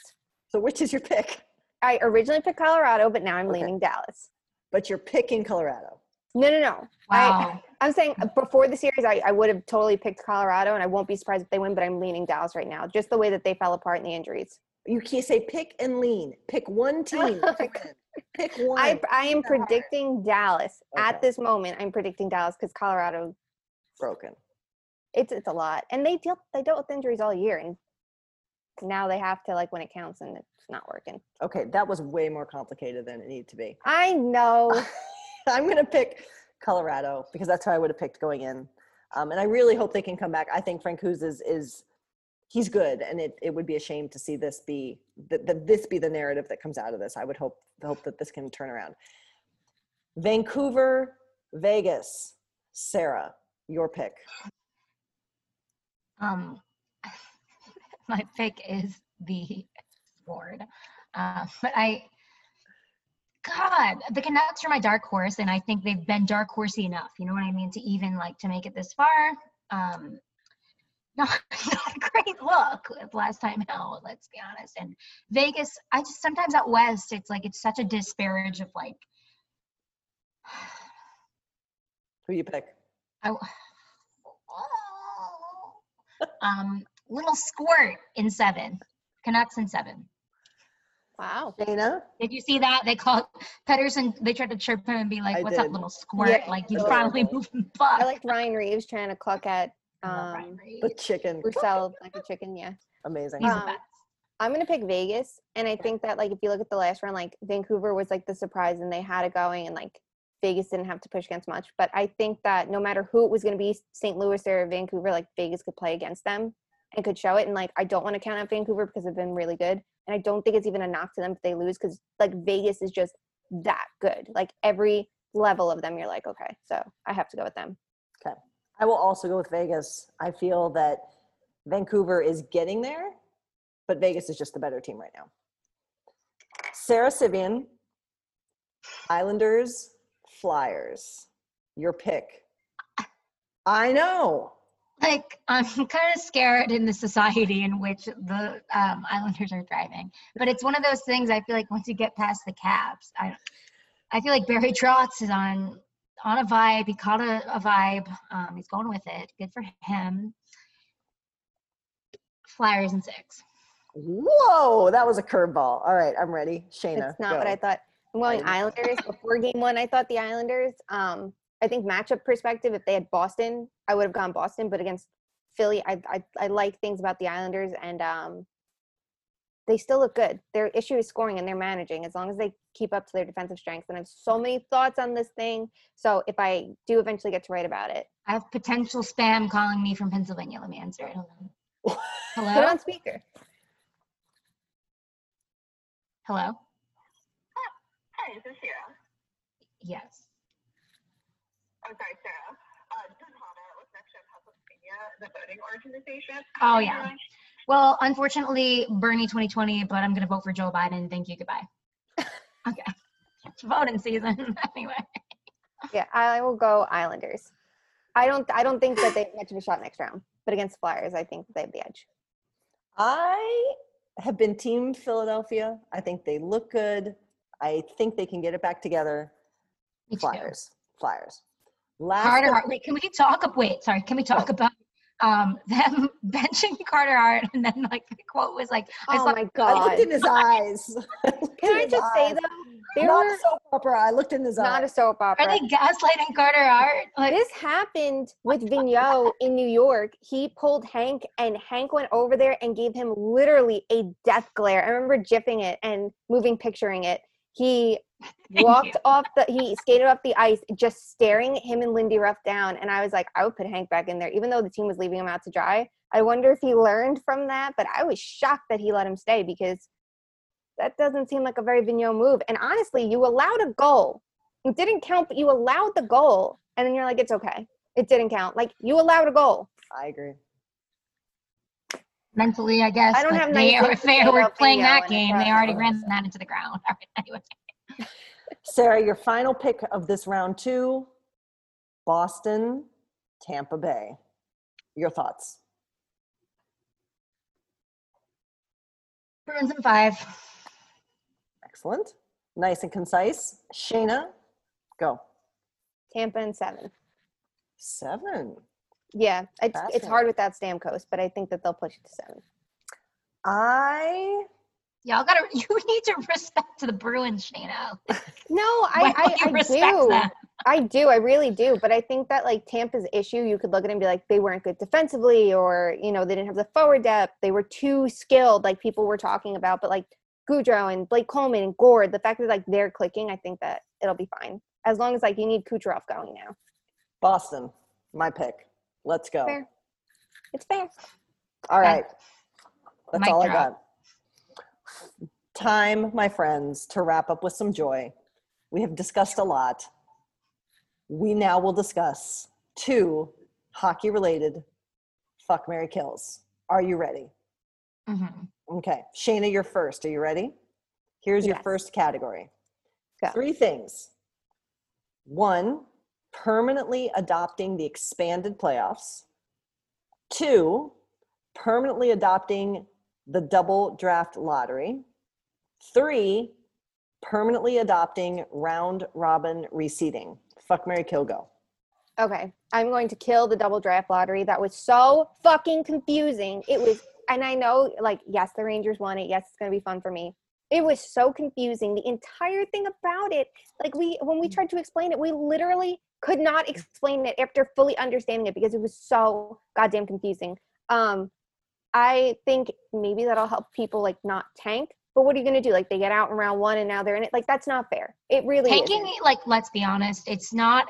So which is your pick? I originally picked Colorado, but now I'm Okay. leaning Dallas. But you're picking Colorado. No, no, no. I, Wow. I'm saying uh, before the series, I, I would have totally picked Colorado, and I won't be surprised if they win. But I'm leaning Dallas right now, just the way that they fell apart in the injuries. You can't say pick and lean. Pick one team. Pick one. I, I am predicting Dallas Okay. at this moment. I'm predicting Dallas because Colorado, broken. it's it's a lot, and they deal they dealt with injuries all year, and now they have to like when it counts, and it's not working. Okay, that was way more complicated than it needed to be. I know. I'm going to pick Colorado because that's who I would have picked going in. Um, and I really hope they can come back. I think Francouz is, is he's good, and it, it would be a shame to see this be that, that this be the narrative that comes out of this. I would hope hope that this can turn around. Vancouver, Vegas, Sarah, your pick. Um, my pick is the Sword, uh, but I, God, the Canucks are my dark horse, and I think they've been dark horsey enough. You know what I mean to even like to make it this far. Um, not, not a great look last time out. Let's be honest. And Vegas, I just sometimes out west, it's like it's such a disparage of like. Who you pick? I, um, little squirt in seven. Canucks in seven. Wow. Dana. Did you see that? They called Pettersson. They tried to chirp him and be like, I "What's did. up, little squirt? Yeah, like you it was finally horrible. moving fuck." I liked Ryan Reaves trying to cluck at I love Ryan um, The chicken. Roussel like a chicken. Yeah. Amazing. He's Um, the best. I'm gonna pick Vegas, and I think that like if you look at the last round, like Vancouver was like the surprise, and they had it going, and like Vegas didn't have to push against much. But I think that no matter who it was gonna be, St. Louis or Vancouver, like Vegas could play against them and could show it. And like I don't want to count out Vancouver because they've been really good, and I don't think it's even a knock to them if they lose because like Vegas is just that good. Like every level of them, you're like okay, so I have to go with them. Okay. I will also go with Vegas. I feel that Vancouver is getting there, but Vegas is just the better team right now. Sarah Civian, Islanders, Flyers. Your pick. I know. Like I'm kind of scared in the society in which the um, Islanders are thriving. But it's one of those things. I feel like once you get past the Caps, I, I feel like Barry Trotz is on on a vibe. He caught a, a vibe. Um, he's going with it. Good for him. Flyers and six. Whoa, that was a curveball. All right, I'm ready. Shayna. That's not go. what I thought. I'm going I- Islanders. Before game one, I thought the Islanders. Um, I think matchup perspective, if they had Boston, I would have gone Boston. But against Philly, I I, I like things about the Islanders, and um, they still look good. Their issue is scoring, and they're managing. As long as they keep up to their defensive strengths, and I have so many thoughts on this thing. So if I do eventually get to write about it, I have potential spam calling me from Pennsylvania. Let me answer it. Hold on. put it Hello. on speaker. Hello. Hi, this is Sarah. Yes. I'm sorry, Sarah. Uh, this with Next Gen Pennsylvania, the voting organization. Oh, How are you yeah. Well, unfortunately, Bernie 2020, but I'm going to vote for Joe Biden. Thank you. Goodbye. okay. It's voting season. anyway. Yeah, I will go Islanders. I don't. I don't think that they have much of a shot next round. But against Flyers, I think they have the edge. I have been team Philadelphia. I think they look good. I think they can get it back together. Me too. Flyers. Flyers. Last Carter Hart. Wait, can we talk? Wait, sorry. Can we talk about um them benching Carter Hart and then like the quote was like, I Oh my I looked in his eyes. Can I just say though, there not were a soap opera. I looked in his eyes. not a soap opera. are they gaslighting Carter Hart? Like, This happened with Vigneault in New York. He pulled Hank, and Hank went over there and gave him literally a death glare. I remember jiffing it and moving, picturing it. He walked you. off the, he skated off the ice, just staring him and Lindy Ruff down. And I was like, I would put Hank back in there, even though the team was leaving him out to dry. I wonder if he learned from that, but I was shocked that he let him stay because that doesn't seem like a very Vigneault move. And honestly, you allowed a goal. It didn't count, but you allowed the goal. And then you're like, it's okay. It didn't count. Like you allowed a goal. I agree. Mentally, I guess. I don't have they, are- if they were playing that game, they already ran that into the ground. All right, anyway. Sarah, your final pick of this round two Boston, Tampa Bay. Your thoughts? Bruins in five. Excellent. Nice and concise. Shayna, go. Tampa and seven. Seven. Yeah, it's it's hard Fascinating. without Stamkos, but I think that they'll push it to seven. I Y'all gotta, you need to respect the Bruins, Shayna. No, Why I I, I respect do. them? I do. I really do. But I think that like Tampa's issue, you could look at it and be like, they weren't good defensively, or you know, they didn't have the forward depth. They were too skilled, like people were talking about. But like Goodrow and Blake Coleman and Gourde, the fact that like they're clicking, I think that it'll be fine. As long as like you need Kucherov going now. Boston, my pick. Let's go. Fair. It's fair. All right. That's Mic all I drop. got. Time, my friends, to wrap up with some joy. We have discussed a lot. We now will discuss two hockey related fuck Mary kills. Are you ready? Mhm. Okay. Shayna, you're first. Are you ready? Here's your first category Go. three things. One, permanently adopting the expanded playoffs. Two, permanently adopting the double draft lottery. Three, permanently adopting round robin reseeding. Fuck Mary Kill Go. Okay, I'm going to kill the double draft lottery. That was so fucking confusing. It was, and I know, like, yes, the Rangers won it. Yes, it's gonna be fun for me. It was so confusing. The entire thing about it, like, we when we tried to explain it, we literally could not explain it after fully understanding it because it was so goddamn confusing. Um, I think maybe that'll help people like not tank. But what are you gonna do? Like, they get out in round one and now they're in it. Like, that's not fair. It really Tanking, isn't. like, let's be honest, it's not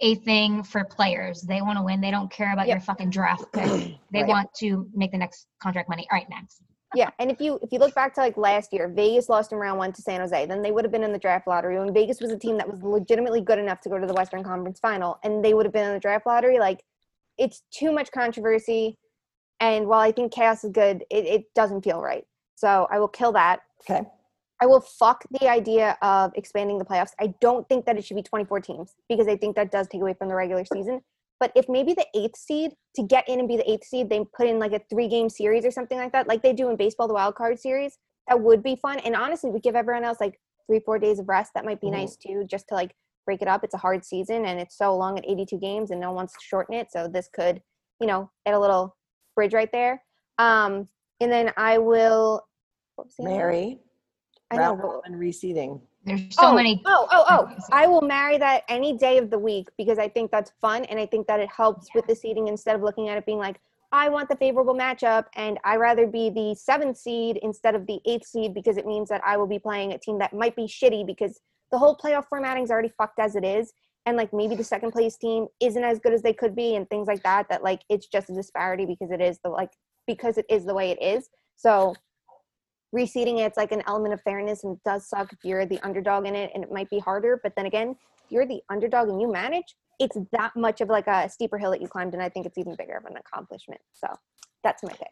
a thing for players. They want to win. They don't care about Yep. your fucking draft pick. They Right. want to make the next contract money. All right, next. Yeah, and if you if you look back to like last year, Vegas lost in round one to San Jose. Then they would have been in the draft lottery. When Vegas was a team that was legitimately good enough to go to the Western Conference Final, and they would have been in the draft lottery. Like, it's too much controversy, and while I think chaos is good, it, it doesn't feel right. So I will kill that. Okay. I will fuck the idea of expanding the playoffs. I don't think that it should be 24 teams because I think that does take away from the regular season. But if maybe the eighth seed to get in and be the eighth seed, they put in like a three game series or something like that, like they do in baseball, the wild card series, that would be fun. And honestly, we give everyone else like three, four days of rest. That might be Mhm. nice too, just to like break it up. It's a hard season and it's so long at 82 games and no one wants to shorten it. So this could, you know, add a little bridge right there. Um, and then I will, what was the other one? Mary, I know, round reseeding. There's so oh, many. Oh, oh, oh! I will marry that any day of the week because I think that's fun and I think that it helps with the seeding instead of looking at it being like, I want the favorable matchup and I rather be the seventh seed instead of the eighth seed because it means that I will be playing a team that might be shitty because the whole playoff formatting is already fucked as it is. And like maybe the second place team isn't as good as they could be and things like that. That like it's just a disparity because it is the like because it is the way it is. So reseeding it's like an element of fairness and it does suck if you're the underdog in it and it might be harder but then again if you're the underdog and you manage it's that much of like a steeper hill that you climbed and i think it's even bigger of an accomplishment so that's my pick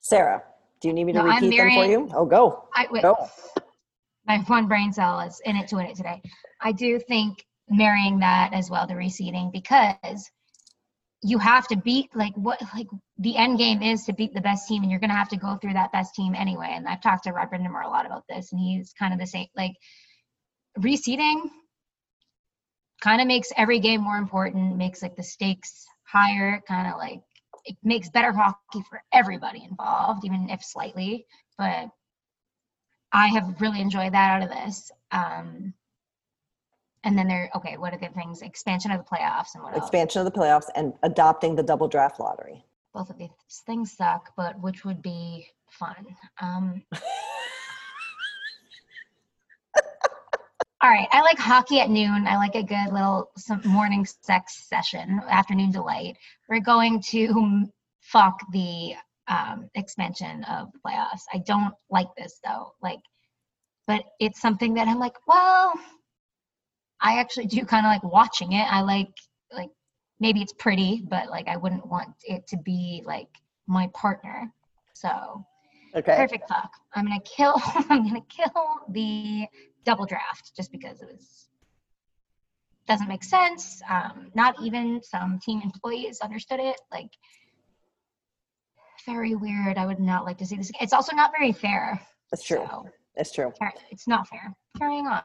Sarah, do you need me to No, repeat them for you? Oh, go. I, wait, Go. my one brain cell is in it to win it today. I do think marrying that as well, the reseeding, because you have to beat like what like the end game is to beat the best team, and you're gonna have to go through that best team anyway. And I've talked to Rod Brind'Amour a lot about this, and he's kind of the same. Like reseeding kind of makes every game more important, makes like the stakes higher, kind of like it makes better hockey for everybody involved, even if slightly. But I have really enjoyed that out of this. Um, and then there, okay, what are the things? Expansion of the playoffs and what else? Expansion of the playoffs and adopting the double draft lottery. Both of these things suck, but which would be fun? Um, all right, I like hockey at noon. I like a good little some morning sex session, afternoon delight. We're going to fuck the um, expansion of the playoffs. I don't like this though. Like, but it's something that I'm like, well, I actually do kind of like watching it. I like like maybe it's pretty, but like I wouldn't want it to be like my partner. So Okay. perfect fuck. I'm gonna kill. I'm gonna kill the double draft just because it was doesn't make sense. Um, not even some team employees understood it. Like very weird. I would not like to see this. It's also not very fair. That's true. So, That's true. it's not fair. Carrying on.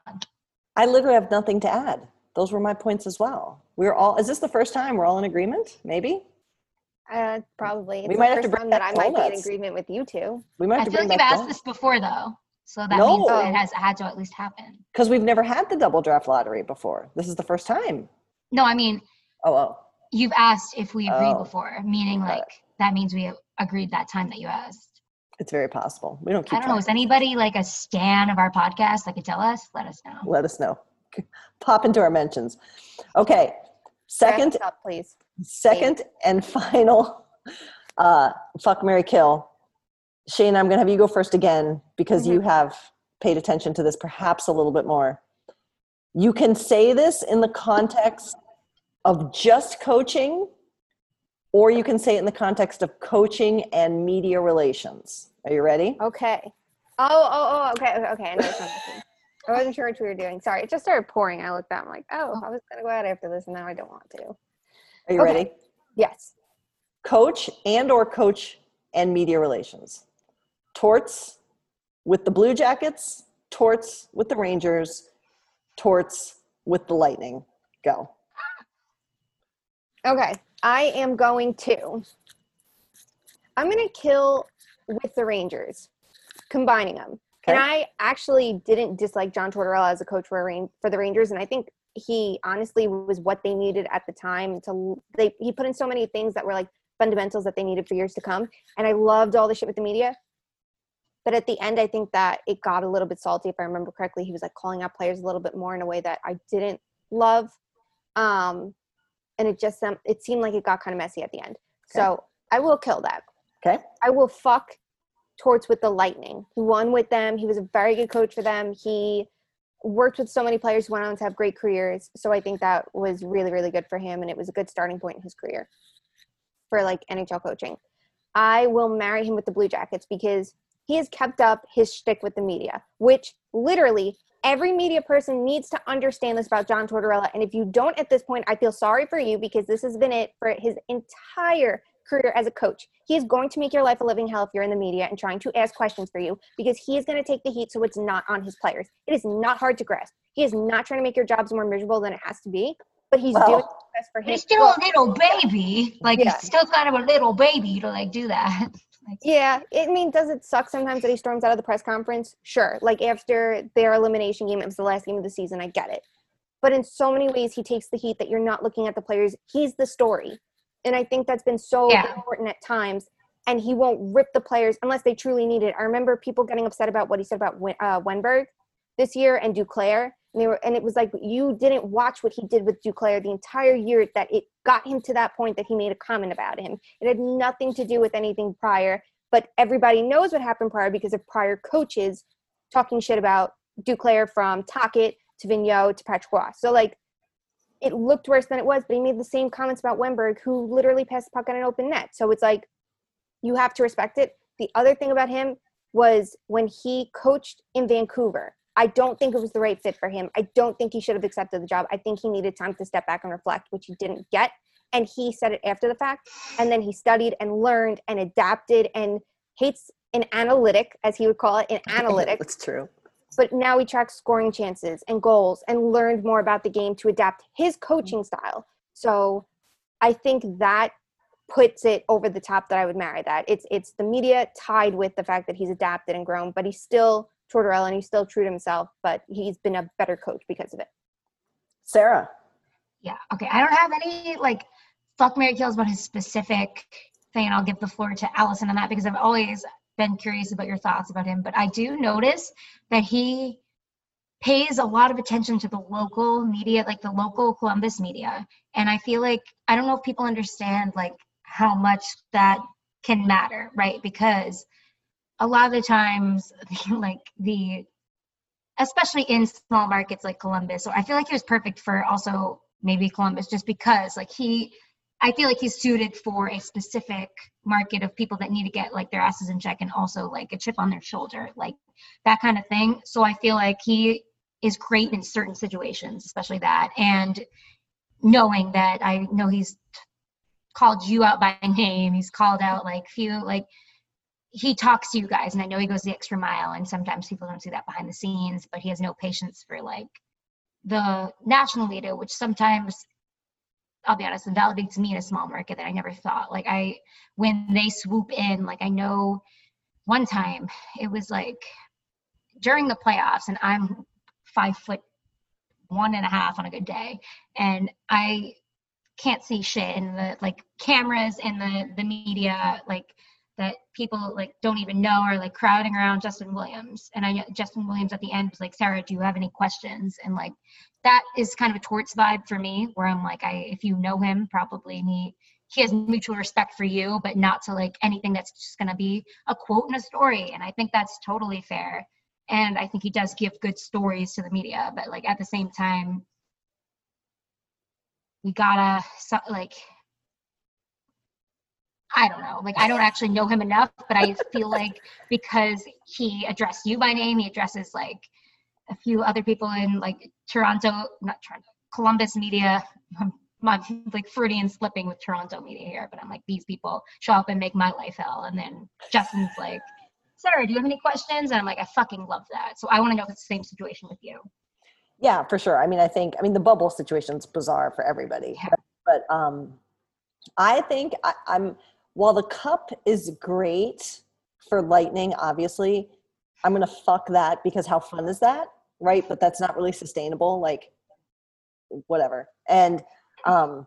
I literally have nothing to add. Those were my points as well. We're all, is this the first time we're all in agreement? Maybe? uh, probably it's We the might have to first bring time that i might be in agreement with you two We might I have to feel bring like you've asked this before though, so that No. means that it has had to at least happen. Because we've never had the double draft lottery before. This is the first time. No, I mean Oh, oh. you've asked if we agreed Oh. before, meaning like that means we agreed that time that you asked. It's very possible. We don't keep I don't know. Is anybody like a stan of our podcast that could tell us? Let us know. Let us know. Pop into our mentions. Okay. Second, up please second and final uh, fuck Mary Kill. Shane, I'm going to have you go first again because you have paid attention to this perhaps a little bit more. You can say this in the context of just coaching, or you can say it in the context of coaching and media relations. Are you ready? okay oh oh oh okay okay, okay i know what you're talking. i wasn't sure what we were doing sorry it just started pouring i looked up i'm like oh i was gonna go out after this and now i don't want to Are you Okay. ready? yes coach and or coach and media relations torts with the blue jackets torts with the rangers torts with the lightning go Okay, I am going to. I'm going to kill with the Rangers, combining them. And I actually didn't dislike John Tortorella as a coach for a for the Rangers, and I think he honestly was what they needed at the time. To they he put in so many things that were like fundamentals that they needed for years to come, and I loved all the shit with the media. But at the end, I think that it got a little bit salty. If I remember correctly, he was like calling out players a little bit more in a way that I didn't love. Um, and it just um, it seemed like it got kind of messy at the end. So I will kill that. okay I will fuck Torts with the Lightning. He won with them. He was a very good coach for them. He worked with so many players who went on to have great careers. So I think that was really, really good for him, and it was a good starting point in his career for like NHL coaching. I will marry him with the Blue Jackets because he has kept up his shtick with the media, which literally every media person needs to understand this about John Tortorella. And if you don't at this point, I feel sorry for you because this has been it for his entire career as a coach. He is going to make your life a living hell if you're in the media and trying to ask questions for you because he is going to take the heat so it's not on his players. It is not hard to grasp. He is not trying to make your jobs more miserable than it has to be, but he's Well, doing what's best for him. He's still a little baby. Like Yeah. he's still kind of a little baby to like do that. Like, Yeah, it I mean, does it suck sometimes that he storms out of the press conference? Sure. Like after their elimination game, it was the last game of the season. I get it. But in so many ways, he takes the heat that you're not looking at the players. He's the story. And I think that's been so Yeah. important at times. And he won't rip the players unless they truly need it. I remember people getting upset about what he said about uh, Wennberg this year and Duclair. And they were, and it was like you didn't watch what he did with Duclair the entire year. That it got him to that point that he made a comment about him. It had nothing to do with anything prior, but everybody knows what happened prior because of prior coaches talking shit about Duclair from Tocchet to Vigneault to Patrick. So like, it looked worse than it was, but he made the same comments about Wennberg, who literally passed the puck on an open net. So it's like, you have to respect it. The other thing about him was when he coached in Vancouver. I don't think it was the right fit for him. I don't think he should have accepted the job. I think he needed time to step back and reflect, which he didn't get. And he said it after the fact. And then he studied and learned and adapted and hates an analytic, as he would call it, an analytic. That's true. but now he tracks scoring chances and goals and learned more about the game to adapt his coaching style. So I think that puts it over the top that I would marry that. It's it's the media tied with the fact that he's adapted and grown, but he's still Tortorella and he's still true to himself, but he's been a better coach because of it. Sarah. yeah. Okay. I don't have any like fuck Mary kills about his specific thing, and I'll give the floor to Allison on that because I've always been curious about your thoughts about him. But I do notice that he pays a lot of attention to the local media, like the local Columbus media. And I feel like I don't know if people understand like how much that can matter, right? Because a lot of the times, like the especially in small markets like Columbus. So I feel like he was perfect for also maybe Columbus just because like he I feel like he's suited for a specific market of people that need to get like their asses in check and also like a chip on their shoulder, like that kind of thing. So I feel like he is great in certain situations, especially that. And knowing that I know he's called you out by name, he's called out like few like he talks to you guys and I know he goes the extra mile and sometimes people don't see that behind the scenes, but he has no patience for like the national media, which sometimes I'll be honest, invalidates me in a small market that I never thought. Like I when they swoop in, like I know one time it was like during the playoffs and I'm five foot one and a half on a good day and I can't see shit and the like cameras and the the media like that people like don't even know are like crowding around Justin Williams. And I Justin Williams at the end was like, Sarah, do you have any questions? And like that is kind of a torts vibe for me, where I'm like, I if you know him, probably he he has mutual respect for you, but not to like anything that's just gonna be a quote in a story. And I think that's totally fair. And I think he does give good stories to the media, but like at the same time, we gotta like I don't know. Like I don't actually know him enough, but I feel like because he addressed you by name, he addresses like a few other people in like Toronto, not Toronto, Columbus media. I'm, I'm like Freudian slipping with Toronto media here, but I'm like these people show up and make my life hell. And then Justin's like, Sarah, do you have any questions? And I'm like, I fucking love that. So I want to know if it's the same situation with you. Yeah, for sure. I mean, I think, I mean, the bubble situation's bizarre for everybody. Yeah. But um, I think I, I'm, while the cup is great for lightning, obviously, I'm going to fuck that because how fun is that? Right. But that's not really sustainable. Like, whatever. And um,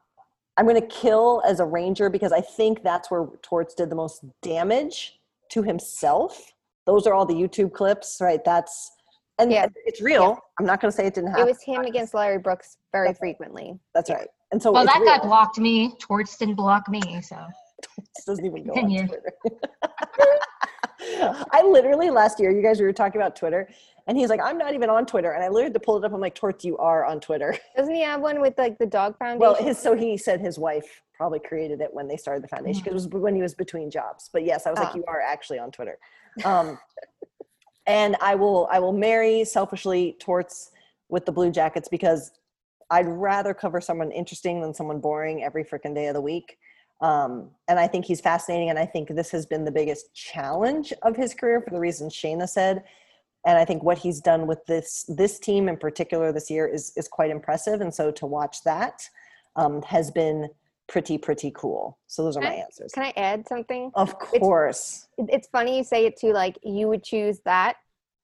I'm going to kill as a ranger because I think that's where Torts did the most damage to himself. Those are all the YouTube clips, right? That's, and Yeah. it's real. I'm not going to say it didn't happen. It was him against Larry Brooks very That's right. frequently. That's right. And so Well, it's that guy blocked me. Torts didn't block me. So This doesn't even go on Twitter. I literally last year, you guys we were talking about Twitter, and he's like, "I'm not even on Twitter," and I literally had to pull it up. I'm like, "Torts, you are on Twitter." Doesn't he have one with like the dog foundation? Well, his so he said his wife probably created it when they started the foundation because it was when he was between jobs. But yes, I was like, Ah. "You are actually on Twitter." Um, and I will I will marry selfishly Torts with the Blue Jackets because I'd rather cover someone interesting than someone boring every freaking day of the week. Um, and I think he's fascinating, and I think this has been the biggest challenge of his career for the reasons Shayna said. And I think what he's done with this this team in particular this year is is quite impressive. And so to watch that um, has been pretty pretty cool. So those are my I- answers. Can I add something? Of course. It- It's funny you say it too. Like you would choose that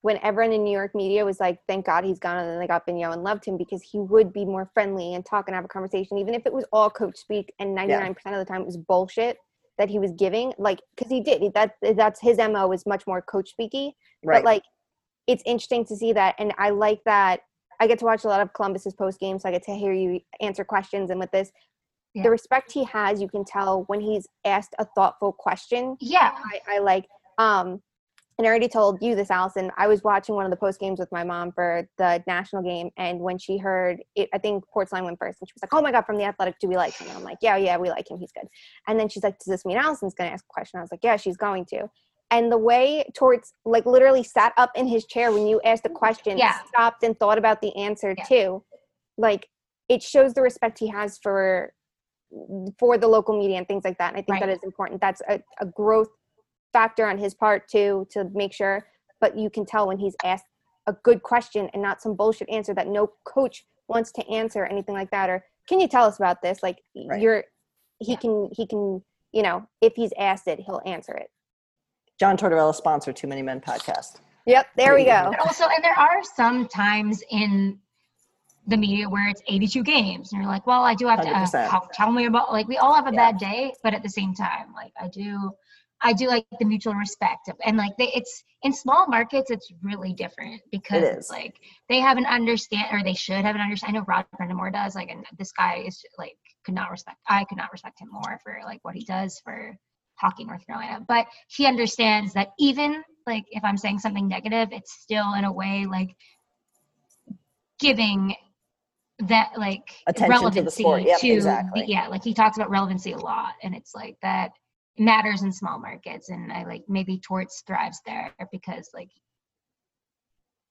when everyone in New York media was like, "Thank God he's gone," and then they got Vigneault and loved him because he would be more friendly and talk and have a conversation, even if it was all coach speak and ninety nine percent of the time it was bullshit that he was giving. Like because he did that. That's his mo is much more coach speaky. Right. But like, it's interesting to see that, and I like that. I get to watch a lot of Columbus's post game, so I get to hear you answer questions. And with this, Yeah. the respect he has, you can tell when he's asked a thoughtful question. Yeah. I, I like. Um, and I already told you this, Allison. I was watching one of the post games with my mom for the national game, and when she heard it, I think Portzline went first, and she was like, "Oh my god, from the Athletic, do we like him?" And I'm like, "Yeah, yeah, we like him. He's good." And then she's like, "Does this mean Allison's going to ask a question?" I was like, "Yeah, she's going to." And the way Torts like literally sat up in his chair when you asked the question, Yeah. stopped and thought about the answer Yeah. too, like it shows the respect he has for for the local media and things like that. And I think that Right. is important. That's a, a growth factor on his part too to make sure. But you can tell when he's asked a good question and not some bullshit answer that no coach wants to answer, anything like that. Or can you tell us about this? Like Right. you're he can he can you know if he's asked it he'll answer it. John Tortorella sponsor Too Many Men podcast. Yep, there we go. But also, and there are some times in the media where it's 82 games, and you're like, well, I do have to uh, 100%. how, tell me about like we all have a Yeah. bad day, but at the same time, like I do, I do like the mutual respect of, and like they, it's in small markets, it's really different because is. it's like they have an understand or they should have an understand. I know Rod Brind'Amour does, like, and this guy is like could not respect. I could not respect him more for like what he does for hockey North Carolina, but he understands that even like if I'm saying something negative, it's still in a way like giving that like Attention to the relevancy sport. Yep, the- exactly. yeah, like he talks about relevancy a lot, and it's like that matters in small markets, and I like maybe Torts thrives there because like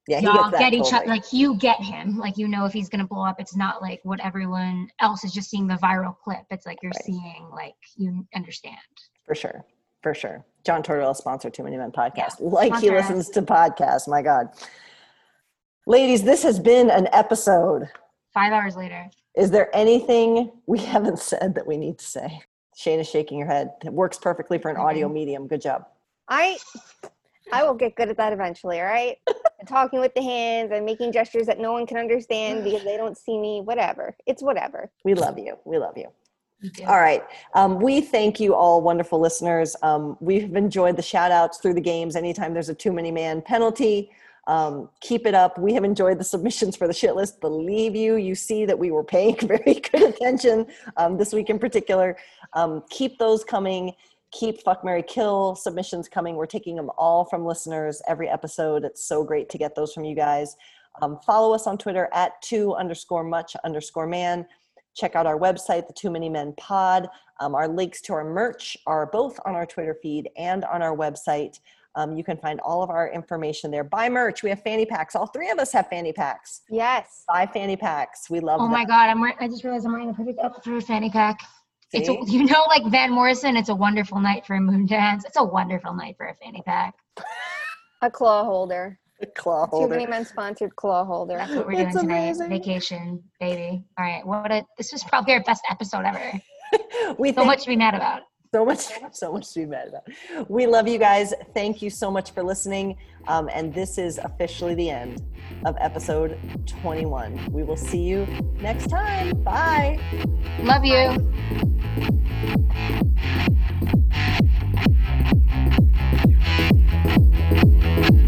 Yeah, y'all get each other like you get him like you know if he's gonna blow up it's not like what everyone else is just seeing the viral clip it's like you're Right. seeing like you understand For sure. For sure. John Tortorella sponsor Too Many Men podcast. Yeah, Like he sponsor us. listens to podcasts. My God. Ladies, this has been an episode. five hours later Is there anything we haven't said that we need to say? Shayna's shaking her head. It works perfectly for an audio medium. Good job. I I will get good at that eventually, all right? And talking with the hands and making gestures that no one can understand because they don't see me, whatever. It's whatever. We love you. We love you. You do. All right. Um, we thank you all, wonderful listeners. Um, we've enjoyed the shout outs through the games. Anytime there's a too many man penalty, um, keep it up. We have enjoyed the submissions for the shit list. Believe you, you see that we were paying very good attention um, this week in particular. Um, keep those coming. Keep Fuck Mary Kill submissions coming. We're taking them all from listeners every episode. It's so great to get those from you guys. Um, follow us on Twitter at two underscore much underscore man check out our website, the Too Many Men Pod. Um, our links to our merch are both on our Twitter feed and on our website. Um, you can find all of our information there. Buy merch. We have fanny packs. All three of us have fanny packs. Yes. Buy fanny packs. We love oh them. my god i'm wearing i just realized i'm wearing a perfect outfit for a fanny pack it's a, you know like van morrison it's a wonderful night for a moon dance it's a wonderful night for a fanny pack A claw holder. A Claw holder. Too many men sponsored claw holder. that's what we're doing That's tonight amazing. vacation baby all right what a this was probably our best episode ever We so thank much to be mad about so much, so much to be mad about. We love you guys. Thank you so much for listening. Um, and this is officially the end of episode 21. We will see you next time. Bye. Love you. Bye.